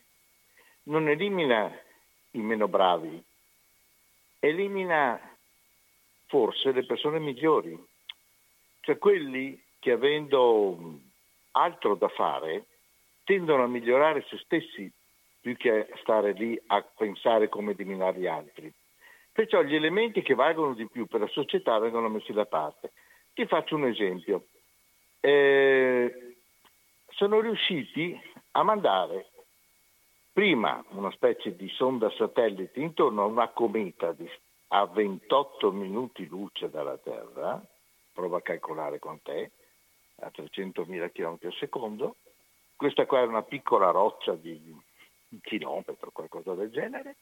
non elimina i meno bravi, elimina forse le persone migliori, cioè quelli che avendo altro da fare tendono a migliorare se stessi più che stare lì a pensare come eliminare gli altri. Perciò gli elementi che valgono di più per la società vengono messi da parte. Ti faccio un esempio. Eh, sono riusciti a mandare prima una specie di sonda satellite intorno a una cometa di, a 28 minuti luce dalla Terra, prova a calcolare con te, a 300.000 km al secondo. Questa qua è una piccola roccia di un chilometro, qualcosa del genere,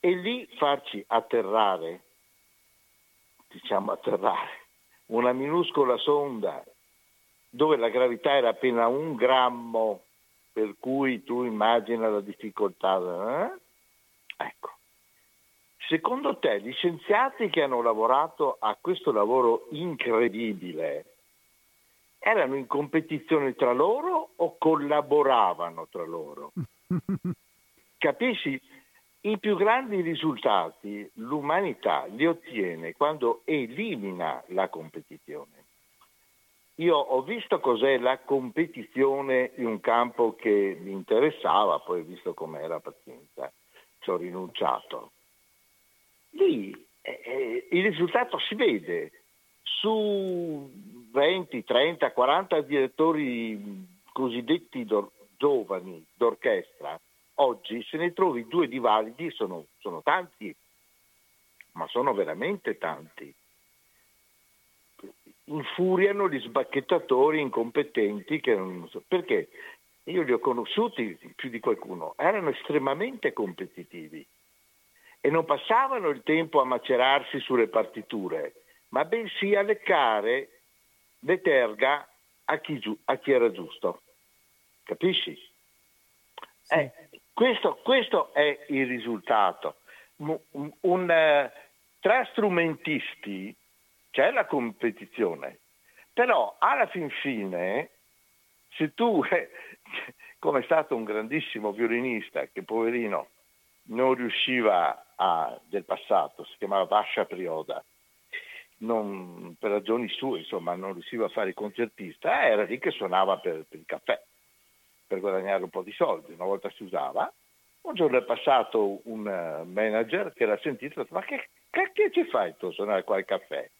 e lì farci atterrare, diciamo atterrare, una minuscola sonda dove la gravità era appena un grammo, per cui tu immagina la difficoltà. Eh? Ecco. Secondo te gli scienziati che hanno lavorato a questo lavoro incredibile erano in competizione tra loro o collaboravano tra loro? Capisci? I più grandi risultati l'umanità li ottiene quando elimina la competizione. Io ho visto cos'è la competizione in un campo che mi interessava, poi ho visto com'era pazienza, ci ho rinunciato. Lì eh, eh, il risultato si vede su 20, 30, 40 direttori cosiddetti do- giovani d'orchestra, oggi se ne trovi due di validi, sono, sono tanti, ma sono veramente tanti. Infuriano gli sbacchettatori incompetenti che non so perché io li ho conosciuti più di qualcuno, erano estremamente competitivi e non passavano il tempo a macerarsi sulle partiture, ma bensì a leccare le terga a chi, a chi era giusto. Capisci? Sì. Eh, questo, questo, è il risultato. Un, un, uh, tra strumentisti c'è la competizione, però alla fin fine, se tu, come è stato un grandissimo violinista che poverino non riusciva a, del passato, si chiamava Vascia Prioda, non, per ragioni sue, insomma, non riusciva a fare il concertista, era lì che suonava per, per il caffè, per guadagnare un po' di soldi, una volta si usava. Un giorno è passato un uh, manager che l'ha sentito e ha detto, ma che cacchio ci fai tu a suonare qua il caffè?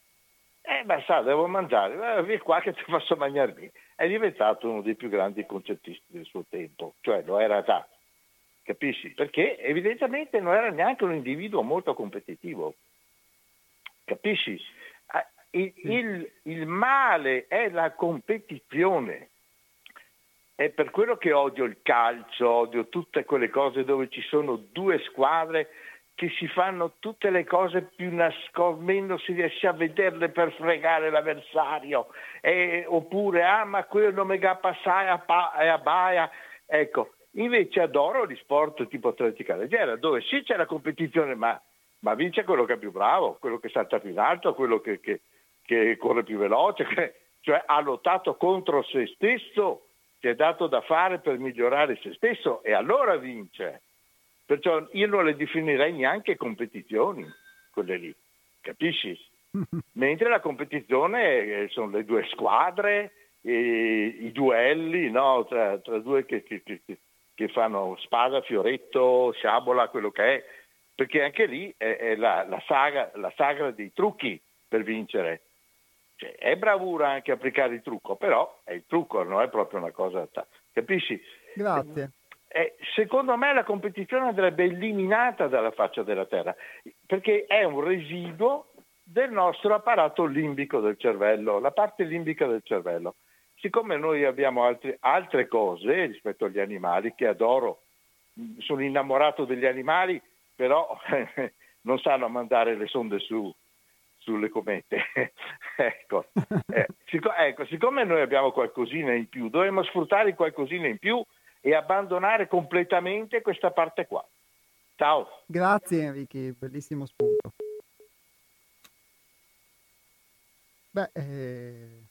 Eh, ma sa, devo mangiare, eh, vieni qua che ti faccio mangiare È diventato uno dei più grandi concertisti del suo tempo, cioè lo era già, capisci? Perché evidentemente non era neanche un individuo molto competitivo, capisci? Il, il, il male è la competizione. È per quello che odio il calcio, odio tutte quelle cose dove ci sono due squadre che si fanno tutte le cose più nascoste, meno si riesce a vederle per fregare l'avversario, e, oppure ah ma quello non mi ga passare a, baia. Ecco, invece adoro gli sport tipo atletica leggera, dove sì c'è la competizione, ma, ma vince quello che è più bravo, quello che salta più in alto, quello che, che, che corre più veloce, cioè ha lottato contro se stesso, si è dato da fare per migliorare se stesso e allora vince. Perciò io non le definirei neanche competizioni, quelle lì, capisci? Mentre la competizione sono le due squadre, i duelli no? tra, tra, due che, che, che, fanno spada, fioretto, sciabola, quello che è, perché anche lì è, è la, la, saga, la sagra dei trucchi per vincere. Cioè, è bravura anche applicare il trucco, però è il trucco, non è proprio una cosa... Capisci? Grazie. Eh, secondo me la competizione andrebbe eliminata dalla faccia della Terra, perché è un residuo del nostro apparato limbico del cervello, la parte limbica del cervello. Siccome noi abbiamo altri, altre cose rispetto agli animali che adoro, sono innamorato degli animali, però non sanno mandare le sonde su, sulle comete. ecco. Eh, sic- ecco, siccome noi abbiamo qualcosina in più, dovremmo sfruttare qualcosina in più e abbandonare completamente questa parte qua. Ciao. Grazie Enrico, bellissimo spunto. Beh, eh,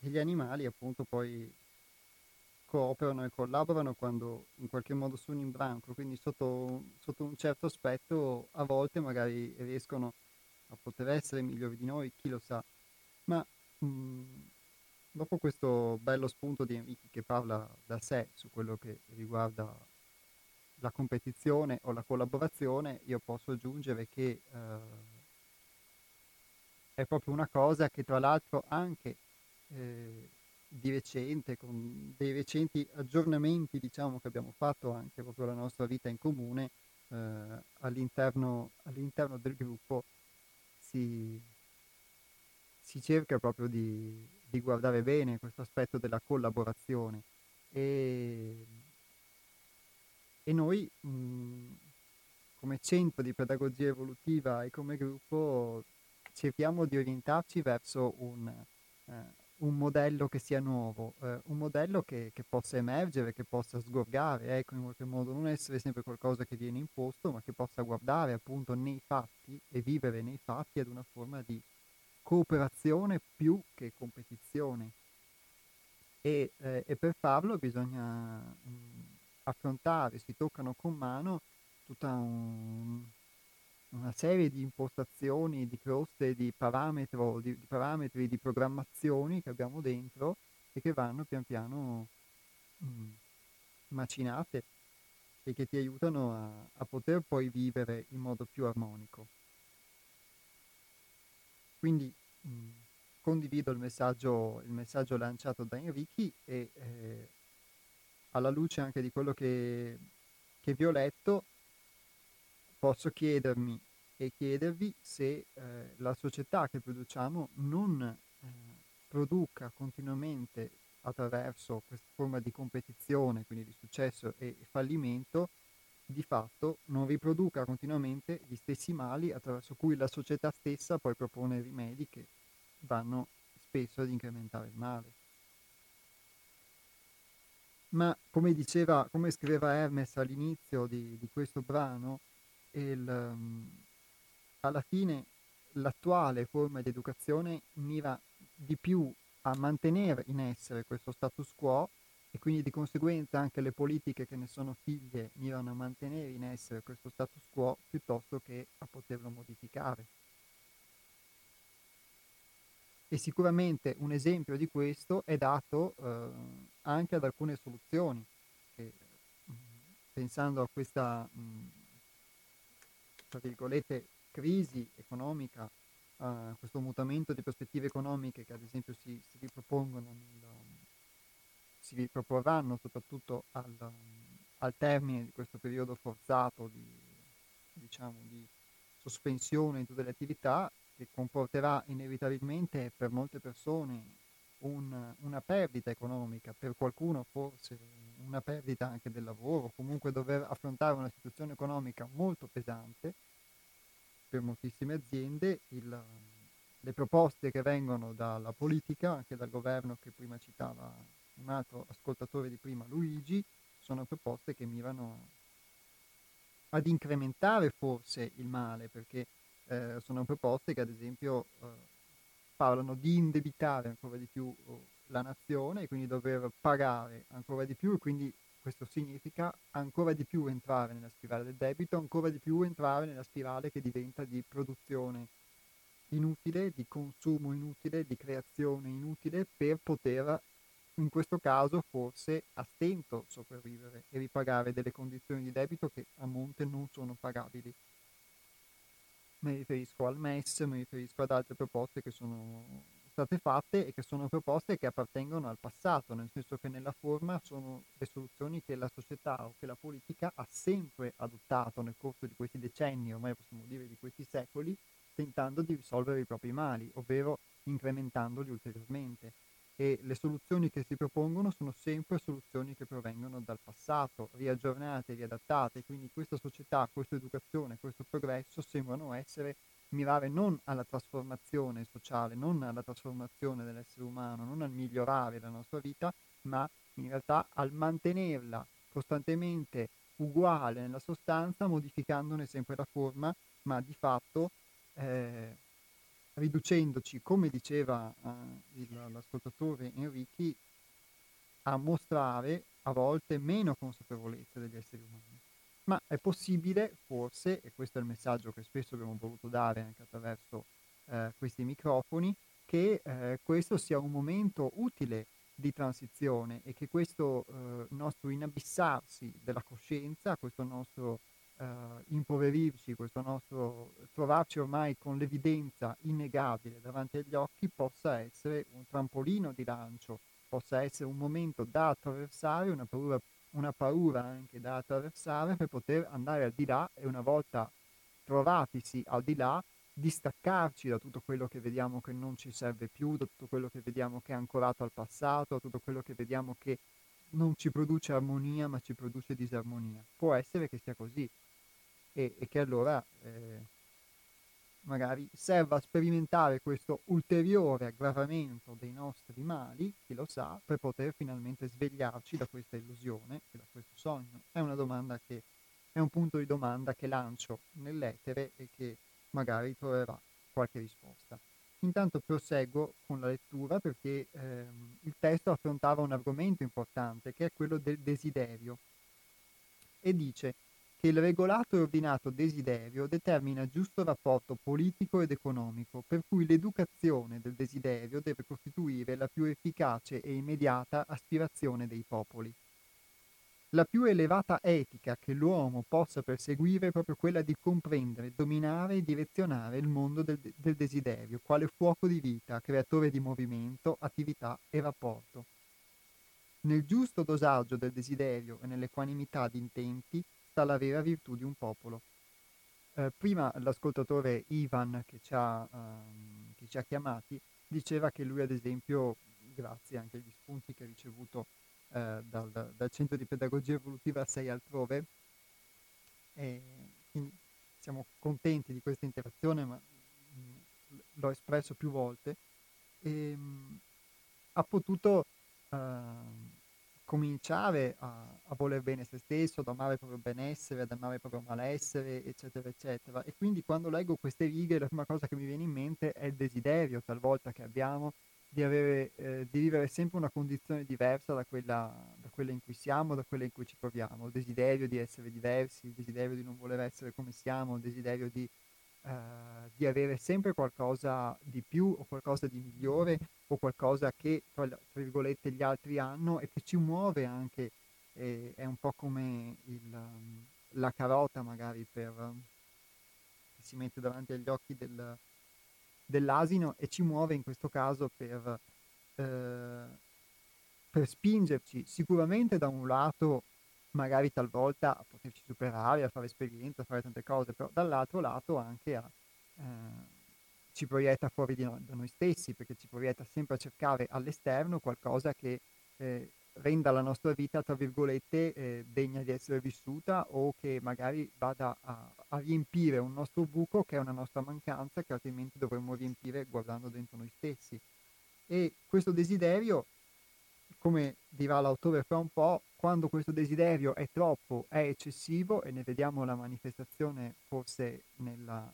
gli animali appunto poi cooperano e collaborano quando in qualche modo sono in branco, quindi sotto, sotto un certo aspetto a volte magari riescono a poter essere migliori di noi, chi lo sa. Ma mh, mm, dopo questo bello spunto di Enrico che parla da sé su quello che riguarda la competizione o la collaborazione, io posso aggiungere che eh, è proprio una cosa che tra l'altro anche eh, di recente, con dei recenti aggiornamenti diciamo, che abbiamo fatto anche proprio la nostra vita in comune eh, all'interno, all'interno del gruppo, si, si cerca proprio di, di, guardare bene questo aspetto della collaborazione. E, e noi mh, come centro di pedagogia evolutiva e come gruppo cerchiamo di orientarci verso un, eh, un modello che sia nuovo, eh, un modello che, che, possa emergere, che possa sgorgare, ecco, in qualche modo, non essere sempre qualcosa che viene imposto, ma che possa guardare appunto nei fatti e vivere nei fatti ad una forma di cooperazione più che competizione. E, eh, e per farlo bisogna mh, affrontare, si toccano con mano tutta un, una serie di impostazioni, di croste, di, parametro, di, di parametri, di programmazioni che abbiamo dentro e che vanno pian piano mh, mm, macinate e che ti aiutano a, a, poter poi vivere in modo più armonico. Quindi mh, mm, condivido il messaggio, il messaggio lanciato da Enrichi e eh, alla luce anche di quello che, che, vi ho letto posso chiedermi e chiedervi se eh, la società che produciamo non eh, produca continuamente attraverso questa forma di competizione, quindi di successo e fallimento, di fatto non riproduca continuamente gli stessi mali attraverso cui la società stessa poi propone rimedi che vanno spesso ad incrementare il male. Ma come diceva, come scriveva Hermes all'inizio di, di questo brano, il, um, alla fine l'attuale forma di educazione mira di più a mantenere in essere questo status quo e quindi di conseguenza anche le politiche che ne sono figlie mirano a mantenere in essere questo status quo piuttosto che a poterlo modificare. E sicuramente un esempio di questo è dato eh, anche ad alcune soluzioni. E, pensando a questa, mh, tra virgolette, crisi economica, a questo mutamento di prospettive economiche che ad esempio si, si ripropongono nel, si riproporranno soprattutto al, al, termine di questo periodo forzato di, diciamo, di sospensione di tutte le attività che comporterà inevitabilmente per molte persone un, una perdita economica, per qualcuno forse una perdita anche del lavoro, comunque dover affrontare una situazione economica molto pesante per moltissime aziende, il, le proposte che vengono dalla politica, anche dal governo che prima citava un altro ascoltatore di prima, Luigi, sono proposte che mirano ad incrementare forse il male, perché eh, sono proposte che ad esempio eh, parlano di indebitare ancora di più oh, la nazione e quindi dover pagare ancora di più e quindi questo significa ancora di più entrare nella spirale del debito, ancora di più entrare nella spirale che diventa di produzione inutile, di consumo inutile, di creazione inutile per poter in questo caso forse a stento sopravvivere e ripagare delle condizioni di debito che a monte non sono pagabili. Mi riferisco al MES, mi riferisco ad altre proposte che sono state fatte e che sono proposte che appartengono al passato, nel senso che nella forma sono le soluzioni che la società o che la politica ha sempre adottato nel corso di questi decenni, ormai possiamo dire di questi secoli, tentando di risolvere i propri mali, ovvero incrementandoli ulteriormente e le soluzioni che si propongono sono sempre soluzioni che provengono dal passato, riaggiornate, riadattate, quindi questa società, questa educazione, questo progresso sembrano essere mirare non alla trasformazione sociale, non alla trasformazione dell'essere umano, non al migliorare la nostra vita, ma in realtà al mantenerla costantemente uguale nella sostanza, modificandone sempre la forma, ma di fatto eh, riducendoci, come diceva uh, il, l'ascoltatore Enrichi, a mostrare a volte meno consapevolezza degli esseri umani. Ma è possibile, forse, e questo è il messaggio che spesso abbiamo voluto dare anche attraverso eh, questi microfoni, che eh, questo sia un momento utile di transizione e che questo eh, nostro inabissarsi della coscienza, questo nostro uh, impoverirci, questo nostro trovarci ormai con l'evidenza innegabile davanti agli occhi possa essere un trampolino di lancio, possa essere un momento da attraversare, una paura, una paura anche da attraversare per poter andare al di là e una volta trovatisi al di là distaccarci da tutto quello che vediamo che non ci serve più, da tutto quello che vediamo che è ancorato al passato, da tutto quello che vediamo che non ci produce armonia ma ci produce disarmonia. Può essere che sia così, e, e che allora eh, magari serva a sperimentare questo ulteriore aggravamento dei nostri mali, chi lo sa, per poter finalmente svegliarci da questa illusione e da questo sogno. È una domanda che è un punto di domanda che lancio nell'etere e che magari troverà qualche risposta. Intanto proseguo con la lettura perché ehm, il testo affrontava un argomento importante che è quello del desiderio e dice che il regolato e ordinato desiderio determina giusto rapporto politico ed economico, per cui l'educazione del desiderio deve costituire la più efficace e immediata aspirazione dei popoli. La più elevata etica che l'uomo possa perseguire è proprio quella di comprendere, dominare e direzionare il mondo del, del desiderio, quale fuoco di vita, creatore di movimento, attività e rapporto. Nel giusto dosaggio del desiderio e nell'equanimità di intenti sta la vera virtù di un popolo. Eh, prima l'ascoltatore Ivan che ci, ha, um, che ci ha chiamati diceva che lui ad esempio, grazie anche agli spunti che ha ricevuto eh, dal, dal, Centro di Pedagogia Evolutiva 6 altrove. E siamo contenti di questa interazione, ma l'ho espresso più volte. E, mh, ha potuto uh, cominciare a, a, voler bene se stesso, ad amare il proprio benessere, ad amare il proprio malessere, eccetera, eccetera. E quindi quando leggo queste righe la prima cosa che mi viene in mente è il desiderio talvolta che abbiamo di, avere, eh, di vivere sempre una condizione diversa da quella, da quella, in cui siamo, da quella in cui ci troviamo, il desiderio di essere diversi, il desiderio di non voler essere come siamo, il desiderio di, eh, di avere sempre qualcosa di più o qualcosa di migliore o qualcosa che, tra, virgolette, gli altri hanno e che ci muove anche, eh, è un po' come il, la carota magari per, che si mette davanti agli occhi del dell'asino e ci muove in questo caso per, eh, per spingerci sicuramente da un lato magari talvolta a poterci superare, a fare esperienza, a fare tante cose, però dall'altro lato anche a, eh, ci proietta fuori no, da noi stessi, perché ci proietta sempre a cercare all'esterno qualcosa che eh, renda la nostra vita, tra virgolette, eh, degna di essere vissuta o che magari vada a, a, riempire un nostro buco che è una nostra mancanza che altrimenti dovremmo riempire guardando dentro noi stessi. E questo desiderio, come dirà l'autore fra un po', quando questo desiderio è troppo, è eccessivo e ne vediamo la manifestazione forse nella,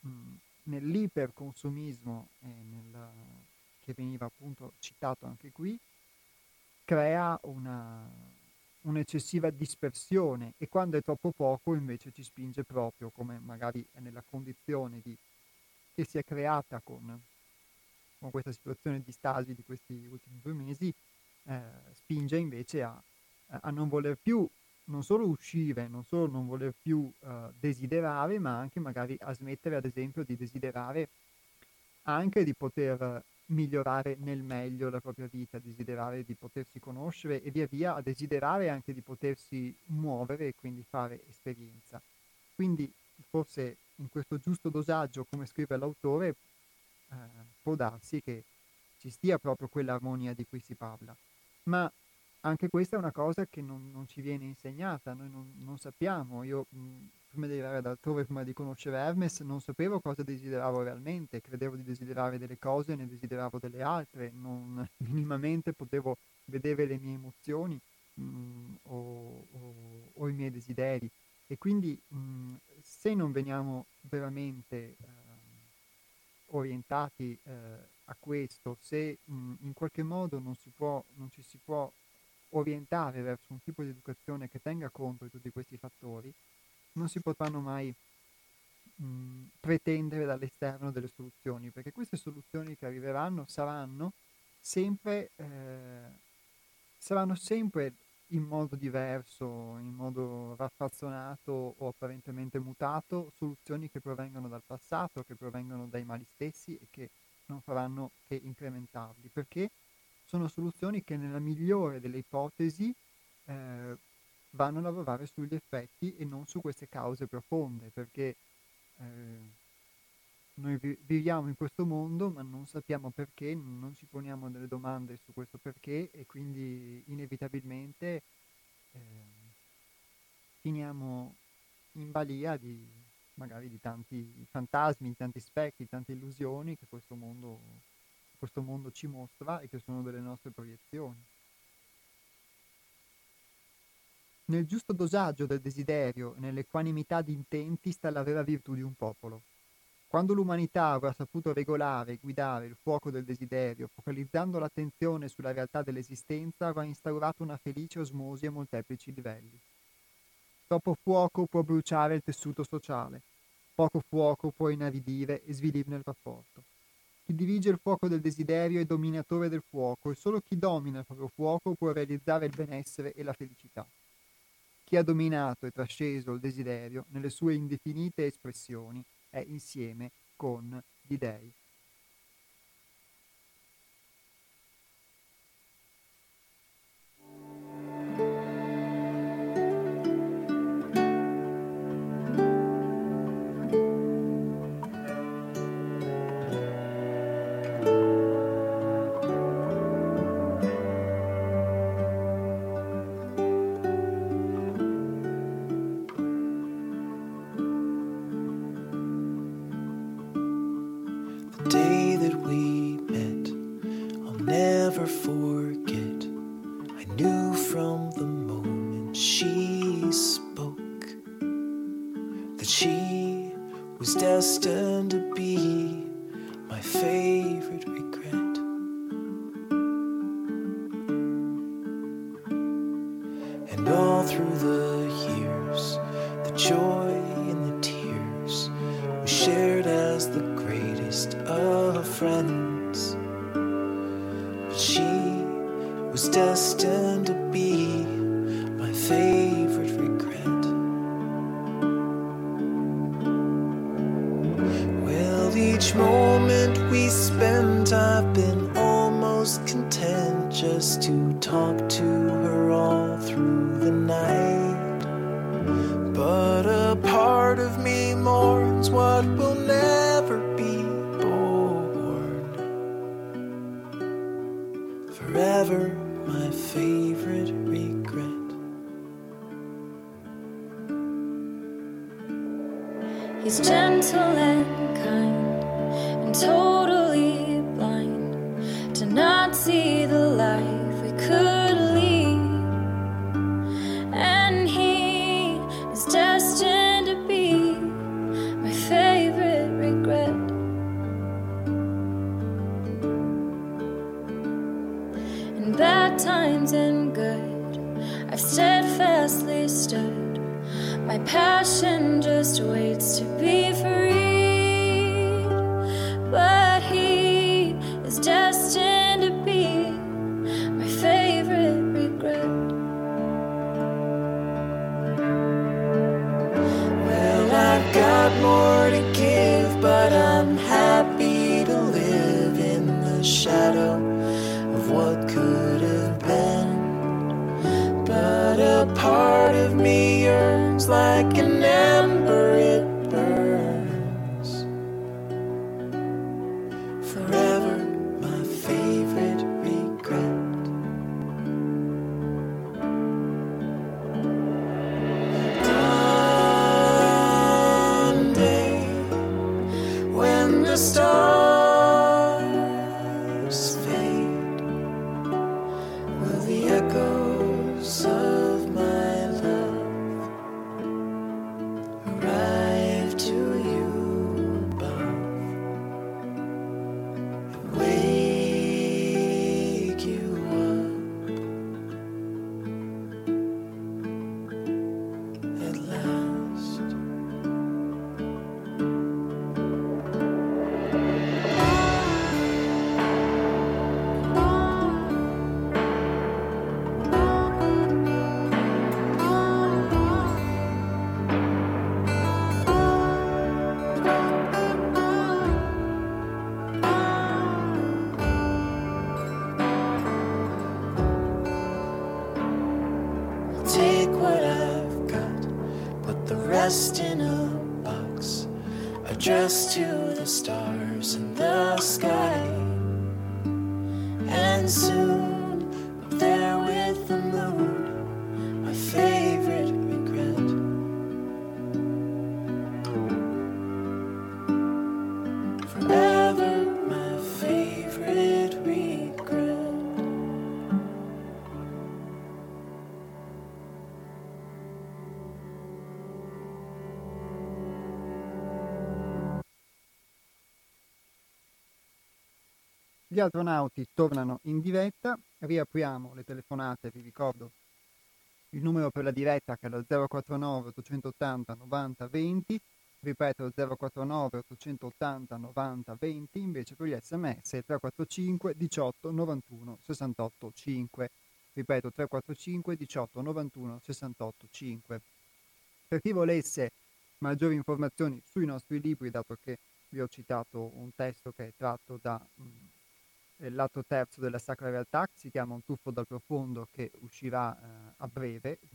mh, mm, nell'iperconsumismo nella, che veniva appunto citato anche qui, crea una, un'eccessiva dispersione e quando è troppo poco invece ci spinge proprio, come magari è nella condizione di, che si è creata con, con, questa situazione di stasi di questi ultimi due mesi, eh, spinge invece a, a, non voler più non solo uscire, non solo non voler più uh, desiderare, ma anche magari a smettere ad esempio di desiderare anche di poter migliorare nel meglio la propria vita, desiderare di potersi conoscere e via via a desiderare anche di potersi muovere e quindi fare esperienza. Quindi forse in questo giusto dosaggio, come scrive l'autore, eh, può darsi che ci stia proprio quell'armonia di cui si parla. Ma anche questa è una cosa che non, non ci viene insegnata, noi non, non sappiamo. Io mh, prima di arrivare ad altrove, prima di conoscere Hermes, non sapevo cosa desideravo realmente, credevo di desiderare delle cose e ne desideravo delle altre, non minimamente potevo vedere le mie emozioni mh, o, o, o, i miei desideri. E quindi mh, se non veniamo veramente eh, orientati eh, a questo, se in qualche modo non, può, non ci si può orientare verso un tipo di educazione che tenga conto di tutti questi fattori, non si potranno mai mh, pretendere dall'esterno delle soluzioni, perché queste soluzioni che arriveranno saranno sempre, eh, saranno sempre in modo diverso, in modo raffazzonato o apparentemente mutato, soluzioni che provengono dal passato, che provengono dai mali stessi e che non faranno che incrementarli, perché sono soluzioni che nella migliore delle ipotesi eh, vanno a lavorare sugli effetti e non su queste cause profonde, perché eh, noi vi- viviamo in questo mondo ma non sappiamo perché, non ci poniamo delle domande su questo perché e quindi inevitabilmente eh, finiamo in balia di magari di tanti fantasmi, di tanti specchi, di tante illusioni che questo mondo, questo mondo ci mostra e che sono delle nostre proiezioni. Nel giusto dosaggio del desiderio e nell'equanimità di intenti sta la vera virtù di un popolo. Quando l'umanità avrà saputo regolare e guidare il fuoco del desiderio, focalizzando l'attenzione sulla realtà dell'esistenza, avrà instaurato una felice osmosi a molteplici livelli. Troppo fuoco può bruciare il tessuto sociale, poco fuoco può inaridire e svilirne il rapporto. Chi dirige il fuoco del desiderio è dominatore del fuoco e solo chi domina il proprio fuoco può realizzare il benessere e la felicità. chi ha dominato e trasceso il desiderio nelle sue indefinite espressioni è insieme con gli dei. got more to give, but I'm happy to live in the shadow of what could have been. But a part of me yearns like an ember. Gli astronauti tornano in diretta, riapriamo le telefonate, vi ricordo il numero per la diretta che è lo 049 880 90 20, ripeto 049 880 90 20, invece per gli sms 345 18 91 68 5. ripeto 345 18 91 68 5. Per chi volesse maggiori informazioni sui nostri libri, dato che vi ho citato un testo che è tratto dal mm, lato terzo della Sacra Realtà, che si chiama Un tuffo dal profondo, che uscirà eh, a breve, mm,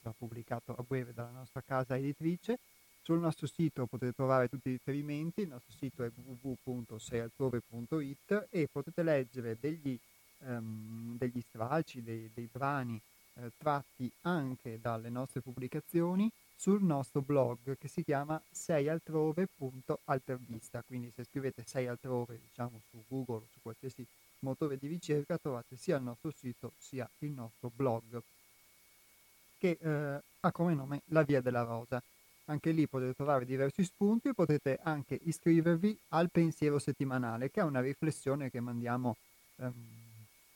sarà pubblicato a breve dalla nostra casa editrice. Sul nostro sito potete trovare tutti i riferimenti, il nostro sito è www.seialtrove.it e potete leggere degli, um, degli stralci, dei, dei brani eh, tratti anche dalle nostre pubblicazioni sul nostro blog che si chiama seialtrove.altervista, quindi se scrivete sei altrove diciamo su Google o su qualsiasi motore di ricerca trovate sia il nostro sito sia il nostro blog che eh, ha come nome La Via della Rosa. Anche lì potete trovare diversi spunti e potete anche iscrivervi al pensiero settimanale, che è una riflessione che mandiamo ehm,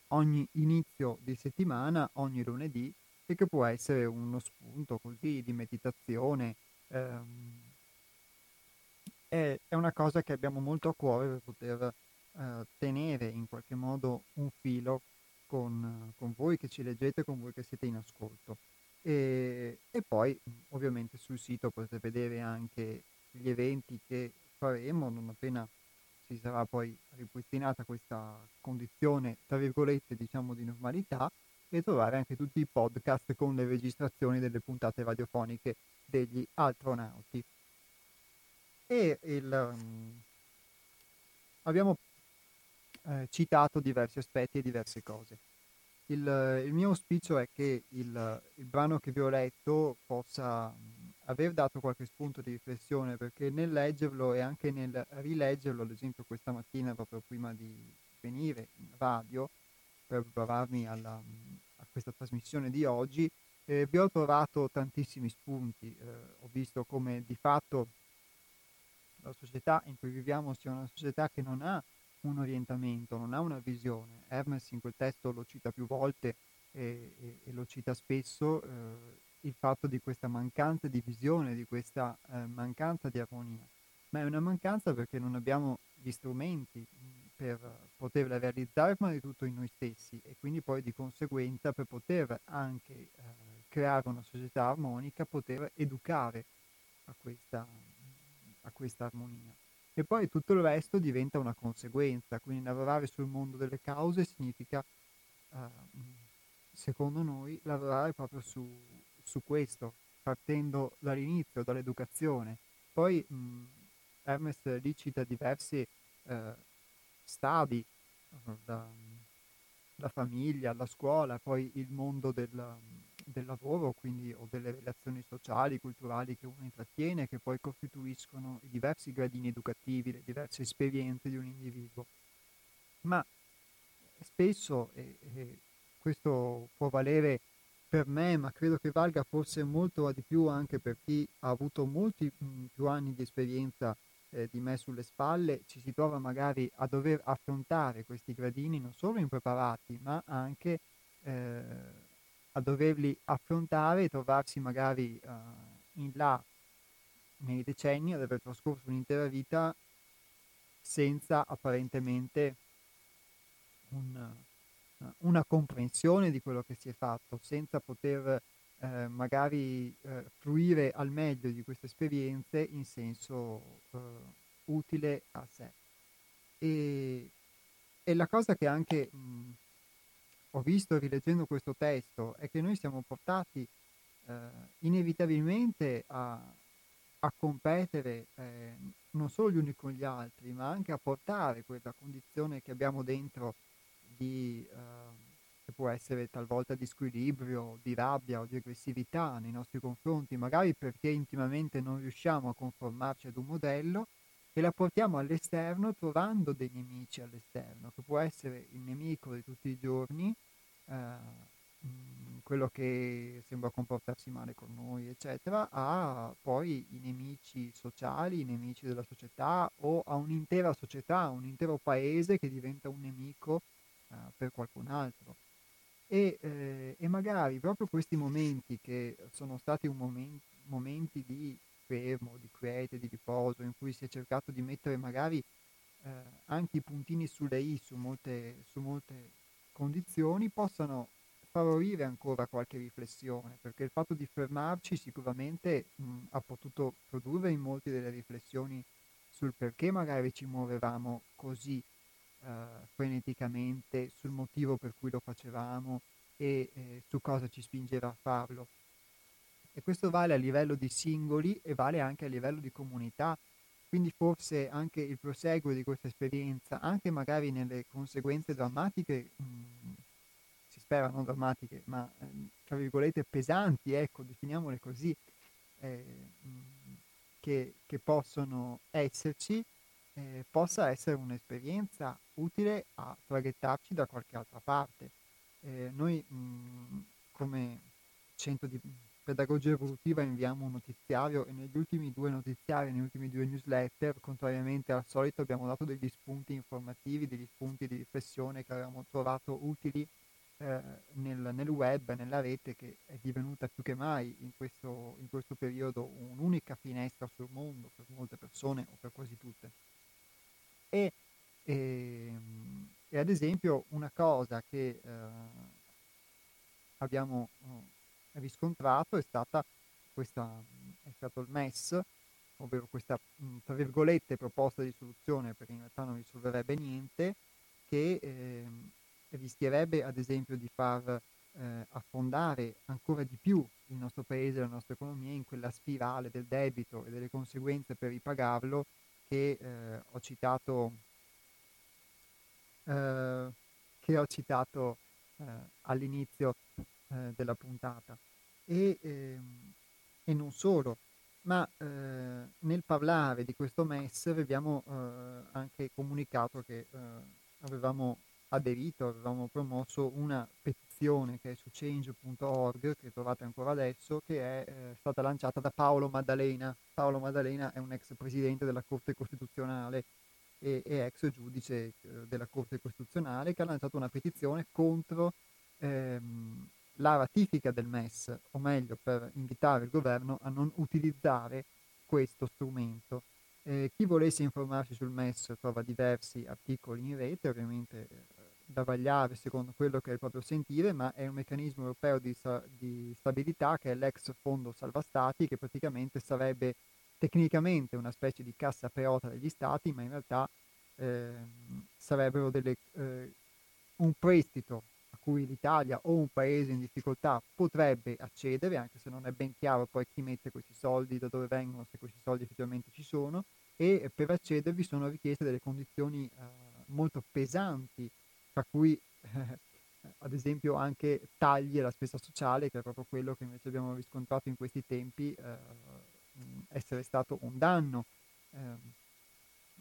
ogni inizio di settimana, ogni lunedì, e che può essere uno spunto così di meditazione. Ehm, è, è, una cosa che abbiamo molto a cuore per poter eh, tenere in qualche modo un filo con, con voi che ci leggete, con voi che siete in ascolto. E, e poi ovviamente sul sito potete vedere anche gli eventi che faremo non appena si sarà poi ripristinata questa condizione, tra virgolette, diciamo di normalità e trovare anche tutti i podcast con le registrazioni delle puntate radiofoniche degli astronauti. E il, um, abbiamo eh, citato diversi aspetti e diverse cose. Il, il, mio auspicio è che il, il, brano che vi ho letto possa aver dato qualche spunto di riflessione perché nel leggerlo e anche nel rileggerlo, ad esempio questa mattina proprio prima di venire in radio per prepararmi alla, a questa trasmissione di oggi, eh, vi ho trovato tantissimi spunti. Eh, ho visto come di fatto la società in cui viviamo sia una società che non ha un orientamento, non ha una visione. Hermes in quel testo lo cita più volte e, e, e lo cita spesso, eh, il fatto di questa mancanza di visione, di questa eh, mancanza di armonia. Ma è una mancanza perché non abbiamo gli strumenti per poterla realizzare prima di tutto in noi stessi e quindi poi di conseguenza per poter anche eh, creare una società armonica, poter educare a questa, a questa armonia e poi tutto il resto diventa una conseguenza, quindi lavorare sul mondo delle cause significa, uh, secondo noi, lavorare proprio su, su, questo, partendo dall'inizio, dall'educazione. Poi mh, Hermes lì cita diversi uh, stadi, uh, da, la famiglia, la scuola, poi il mondo del, del lavoro, quindi o delle relazioni sociali, culturali che uno intrattiene, che poi costituiscono i diversi gradini educativi, le diverse esperienze di un individuo. Ma spesso, e, e questo può valere per me, ma credo che valga forse molto di più anche per chi ha avuto molti più anni di esperienza eh, di me sulle spalle, ci si trova magari a dover affrontare questi gradini non solo impreparati, ma anche eh, a doverli affrontare e trovarsi magari uh, in là nei decenni ad aver trascorso un'intera vita senza apparentemente un, una comprensione di quello che si è fatto, senza poter uh, magari eh, fruire al meglio di queste esperienze in senso utile a sé. E, e, la cosa che anche mh, ho visto rileggendo questo testo è che noi siamo portati eh, inevitabilmente a, a competere eh, non solo gli uni con gli altri, ma anche a portare quella condizione che abbiamo dentro di, eh, che può essere talvolta di squilibrio, di rabbia o di aggressività nei nostri confronti, magari perché intimamente non riusciamo a conformarci ad un modello e la portiamo all'esterno trovando dei nemici all'esterno, che può essere il nemico di tutti i giorni, eh, quello che sembra comportarsi male con noi, eccetera, a poi i nemici sociali, i nemici della società o a un'intera società, un intero paese che diventa un nemico eh, per qualcun altro. E, eh, e, magari proprio questi momenti che sono stati momento, momenti di fermo, di quiete, di riposo, in cui si è cercato di mettere magari eh, anche i puntini sulle i su molte, su molte condizioni, possano favorire ancora qualche riflessione, perché il fatto di fermarci sicuramente mh, ha potuto produrre in molti delle riflessioni sul perché magari ci muovevamo così freneticamente, sul motivo per cui lo facevamo e eh, su cosa ci spingeva a farlo. E questo vale a livello di singoli e vale anche a livello di comunità. Quindi forse anche il proseguo di questa esperienza, anche magari nelle conseguenze drammatiche, mh, si spera non drammatiche, ma eh, tra virgolette pesanti, ecco, definiamole così, eh, mh, che, che, possono esserci, eh, possa essere un'esperienza utile a traghettarci da qualche altra parte. Eh, noi mh, come centro di pedagogia evolutiva inviamo un notiziario e negli ultimi due notiziari, negli ultimi due newsletter, contrariamente al solito, abbiamo dato degli spunti informativi, degli spunti di riflessione che avevamo trovato utili eh, nel, nel, web, nella rete, che è divenuta più che mai in questo, in questo periodo un'unica finestra sul mondo per molte persone o per quasi tutte. E, e, ehm, e ad esempio una cosa che eh, abbiamo eh, riscontrato è stata questa, è stato il MES, ovvero questa, tra virgolette, proposta di soluzione, perché in realtà non risolverebbe niente, che eh, rischierebbe ad esempio di far eh, affondare ancora di più il nostro paese, la nostra economia in quella spirale del debito e delle conseguenze per ripagarlo che eh, ho citato, eh, che ho citato eh, all'inizio eh, della puntata. E, ehm, e, non solo, ma eh, nel parlare di questo MES abbiamo anche comunicato che avevamo aderito, avevamo promosso una petizione che è su change.org, che trovate ancora adesso, che è eh, stata lanciata da Paolo Maddalena. Paolo Maddalena è un ex presidente della Corte Costituzionale e, e ex giudice eh, della Corte Costituzionale, che ha lanciato una petizione contro ehm, la ratifica del MES, o meglio per invitare il governo a non utilizzare questo strumento. Eh, chi volesse informarsi sul MES trova diversi articoli in rete, ovviamente eh, da vagliare secondo quello che è il proprio sentire, ma è un meccanismo europeo di, di stabilità che è l'ex fondo salva stati, che praticamente sarebbe tecnicamente una specie di cassa preota degli stati, ma in realtà eh, sarebbero delle, eh, un prestito a cui l'Italia o un paese in difficoltà potrebbe accedere, anche se non è ben chiaro poi chi mette questi soldi, da dove vengono, se questi soldi effettivamente ci sono, e per accedervi sono richieste delle condizioni eh, molto pesanti tra cui eh, ad esempio anche tagli alla spesa sociale, che è proprio quello che invece abbiamo riscontrato in questi tempi eh, essere stato un danno. Eh,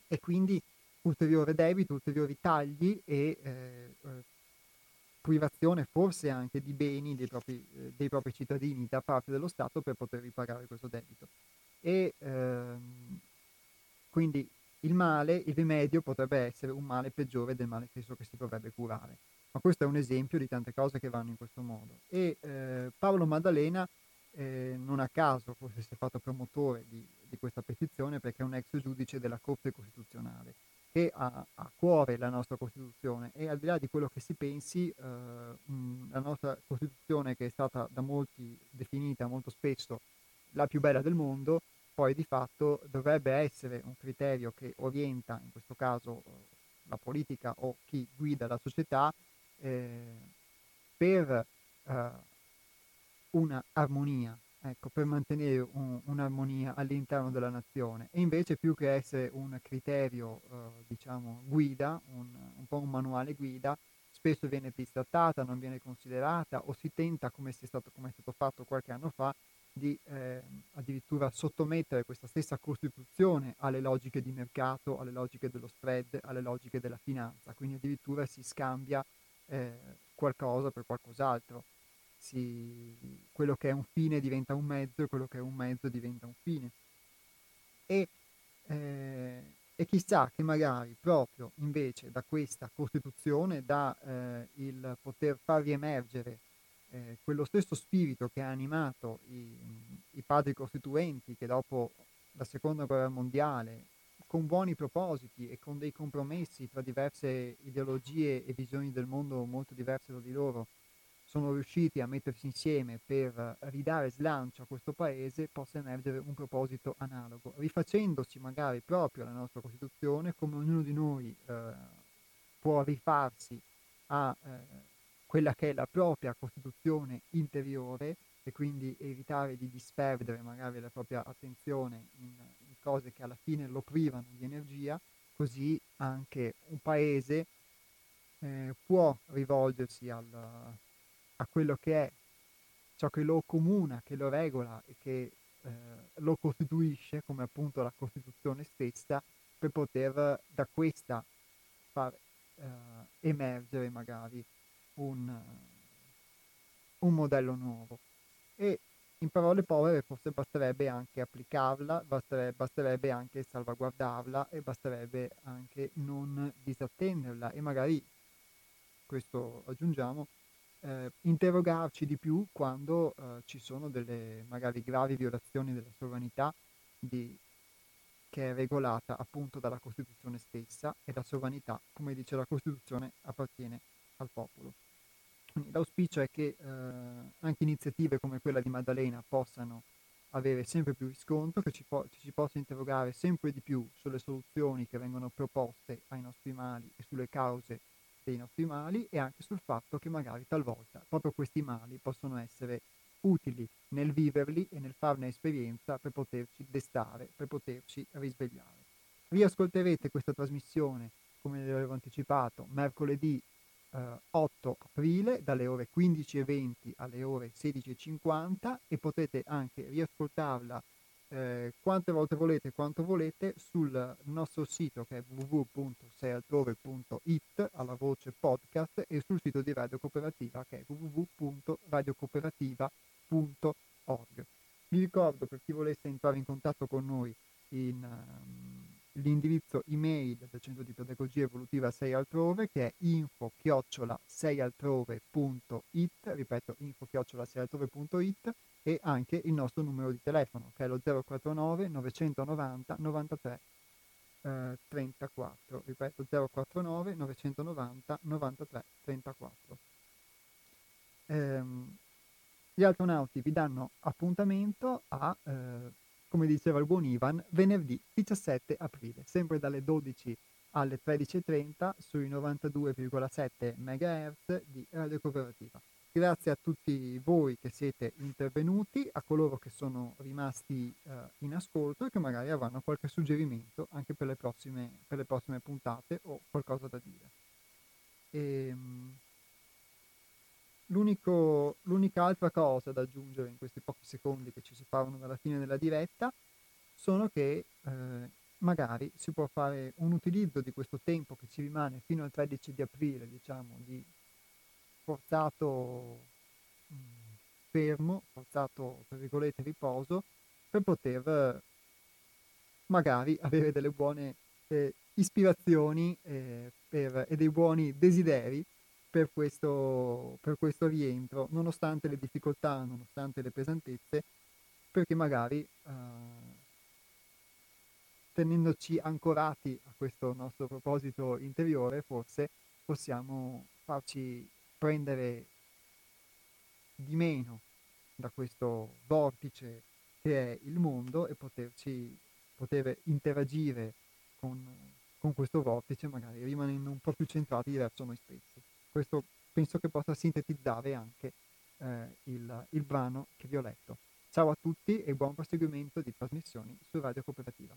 e quindi ulteriore debito, ulteriori tagli e eh, eh, privazione forse anche di beni dei propri, dei propri, cittadini da parte dello Stato per poter ripagare questo debito. E ehm, quindi il male, il rimedio potrebbe essere un male peggiore del male stesso che si dovrebbe curare. Ma questo è un esempio di tante cose che vanno in questo modo. E eh, Paolo Maddalena eh, non a caso forse si è fatto promotore di, di, questa petizione perché è un ex giudice della Corte Costituzionale che ha a cuore la nostra Costituzione e al di là di quello che si pensi, eh, la nostra Costituzione che è stata da molti definita molto spesso la più bella del mondo, poi di fatto dovrebbe essere un criterio che orienta, in questo caso, la politica o chi guida la società eh, per eh, una armonia, ecco, per mantenere un, un'armonia all'interno della nazione. E invece più che essere un criterio, eh, diciamo, guida, un, un po' un manuale guida, spesso viene bistrattata, non viene considerata o si tenta, come è stato, come è stato fatto qualche anno fa, di eh, addirittura sottomettere questa stessa Costituzione alle logiche di mercato, alle logiche dello spread, alle logiche della finanza, quindi addirittura si scambia eh, qualcosa per qualcos'altro. Si, quello che è un fine diventa un mezzo e quello che è un mezzo diventa un fine. E, eh, e chissà che magari proprio invece da questa Costituzione, da eh, il poter far riemergere eh, quello stesso spirito che ha animato i, i padri costituenti che dopo la seconda guerra mondiale, con buoni propositi e con dei compromessi tra diverse ideologie e visioni del mondo molto diverse da di loro, sono riusciti a mettersi insieme per ridare slancio a questo paese possa emergere un proposito analogo, rifacendosi magari proprio alla nostra Costituzione, come ognuno di noi eh, può rifarsi a eh, quella che è la propria Costituzione interiore e quindi evitare di disperdere magari la propria attenzione in, in cose che alla fine lo privano di energia, così anche un paese eh, può rivolgersi al, a quello che è ciò che lo comuna, che lo regola e che eh, lo costituisce, come appunto la Costituzione stessa, per poter da questa far eh, emergere magari un, un modello nuovo. E in parole povere forse basterebbe anche applicarla, basterebbe, basterebbe anche salvaguardarla e basterebbe anche non disattenderla e magari, questo aggiungiamo, eh, interrogarci di più quando eh, ci sono delle magari gravi violazioni della sovranità di, che è regolata appunto dalla Costituzione stessa e la sovranità, come dice la Costituzione, appartiene al popolo. L'auspicio è che eh, anche iniziative come quella di Maddalena possano avere sempre più riscontro, che ci, po- ci si possa interrogare sempre di più sulle soluzioni che vengono proposte ai nostri mali e sulle cause dei nostri mali e anche sul fatto che magari talvolta proprio questi mali possono essere utili nel viverli e nel farne esperienza per poterci destare, per poterci risvegliare. Riascolterete questa trasmissione, come vi avevo anticipato, mercoledì eh, 8 aprile dalle ore 15.20 alle ore 16.50 e potete anche riascoltarla eh, quante volte volete, quanto volete, sul nostro sito che è www.seialtrove.it alla voce podcast e sul sito di Radio Cooperativa che è www.radiocooperativa.org. Vi ricordo per chi volesse entrare in contatto con noi in, um, l'indirizzo email del Centro di Pedagogia Evolutiva 6 Altrove che è info chiocciola 6altrove.it, ripeto info chiocciola 6altrove.it e anche il nostro numero di telefono che è lo 049 990 93 eh, 34, ripeto 049 990 93 34. Ehm, gli astronauti vi danno appuntamento a, eh, come diceva il buon Ivan, venerdì 17 aprile, sempre dalle 12 alle 13.30 sui 92,7 MHz di Radio Cooperativa. Grazie a tutti voi che siete intervenuti, a coloro che sono rimasti uh, in ascolto e che magari avranno qualche suggerimento anche per le prossime, per le prossime puntate o qualcosa da dire. E, um, l'unica altra cosa da aggiungere in questi pochi secondi che ci separano dalla fine della diretta sono che eh, magari si può fare un utilizzo di questo tempo che ci rimane fino al 13 di aprile, diciamo, di forzato mh, mm, fermo, forzato tra virgolette riposo, per poter magari avere delle buone eh, ispirazioni eh, per, e dei buoni desideri per questo, per questo rientro, nonostante le difficoltà, nonostante le pesantezze, perché magari eh, tenendoci ancorati a questo nostro proposito interiore, forse possiamo farci prendere di meno da questo vortice che è il mondo e poterci, poter interagire con, con questo vortice magari rimanendo un po' più centrati verso noi stessi. Questo penso che possa sintetizzare anche eh, il, il brano che vi ho letto. Ciao a tutti e buon proseguimento di trasmissioni su Radio Cooperativa.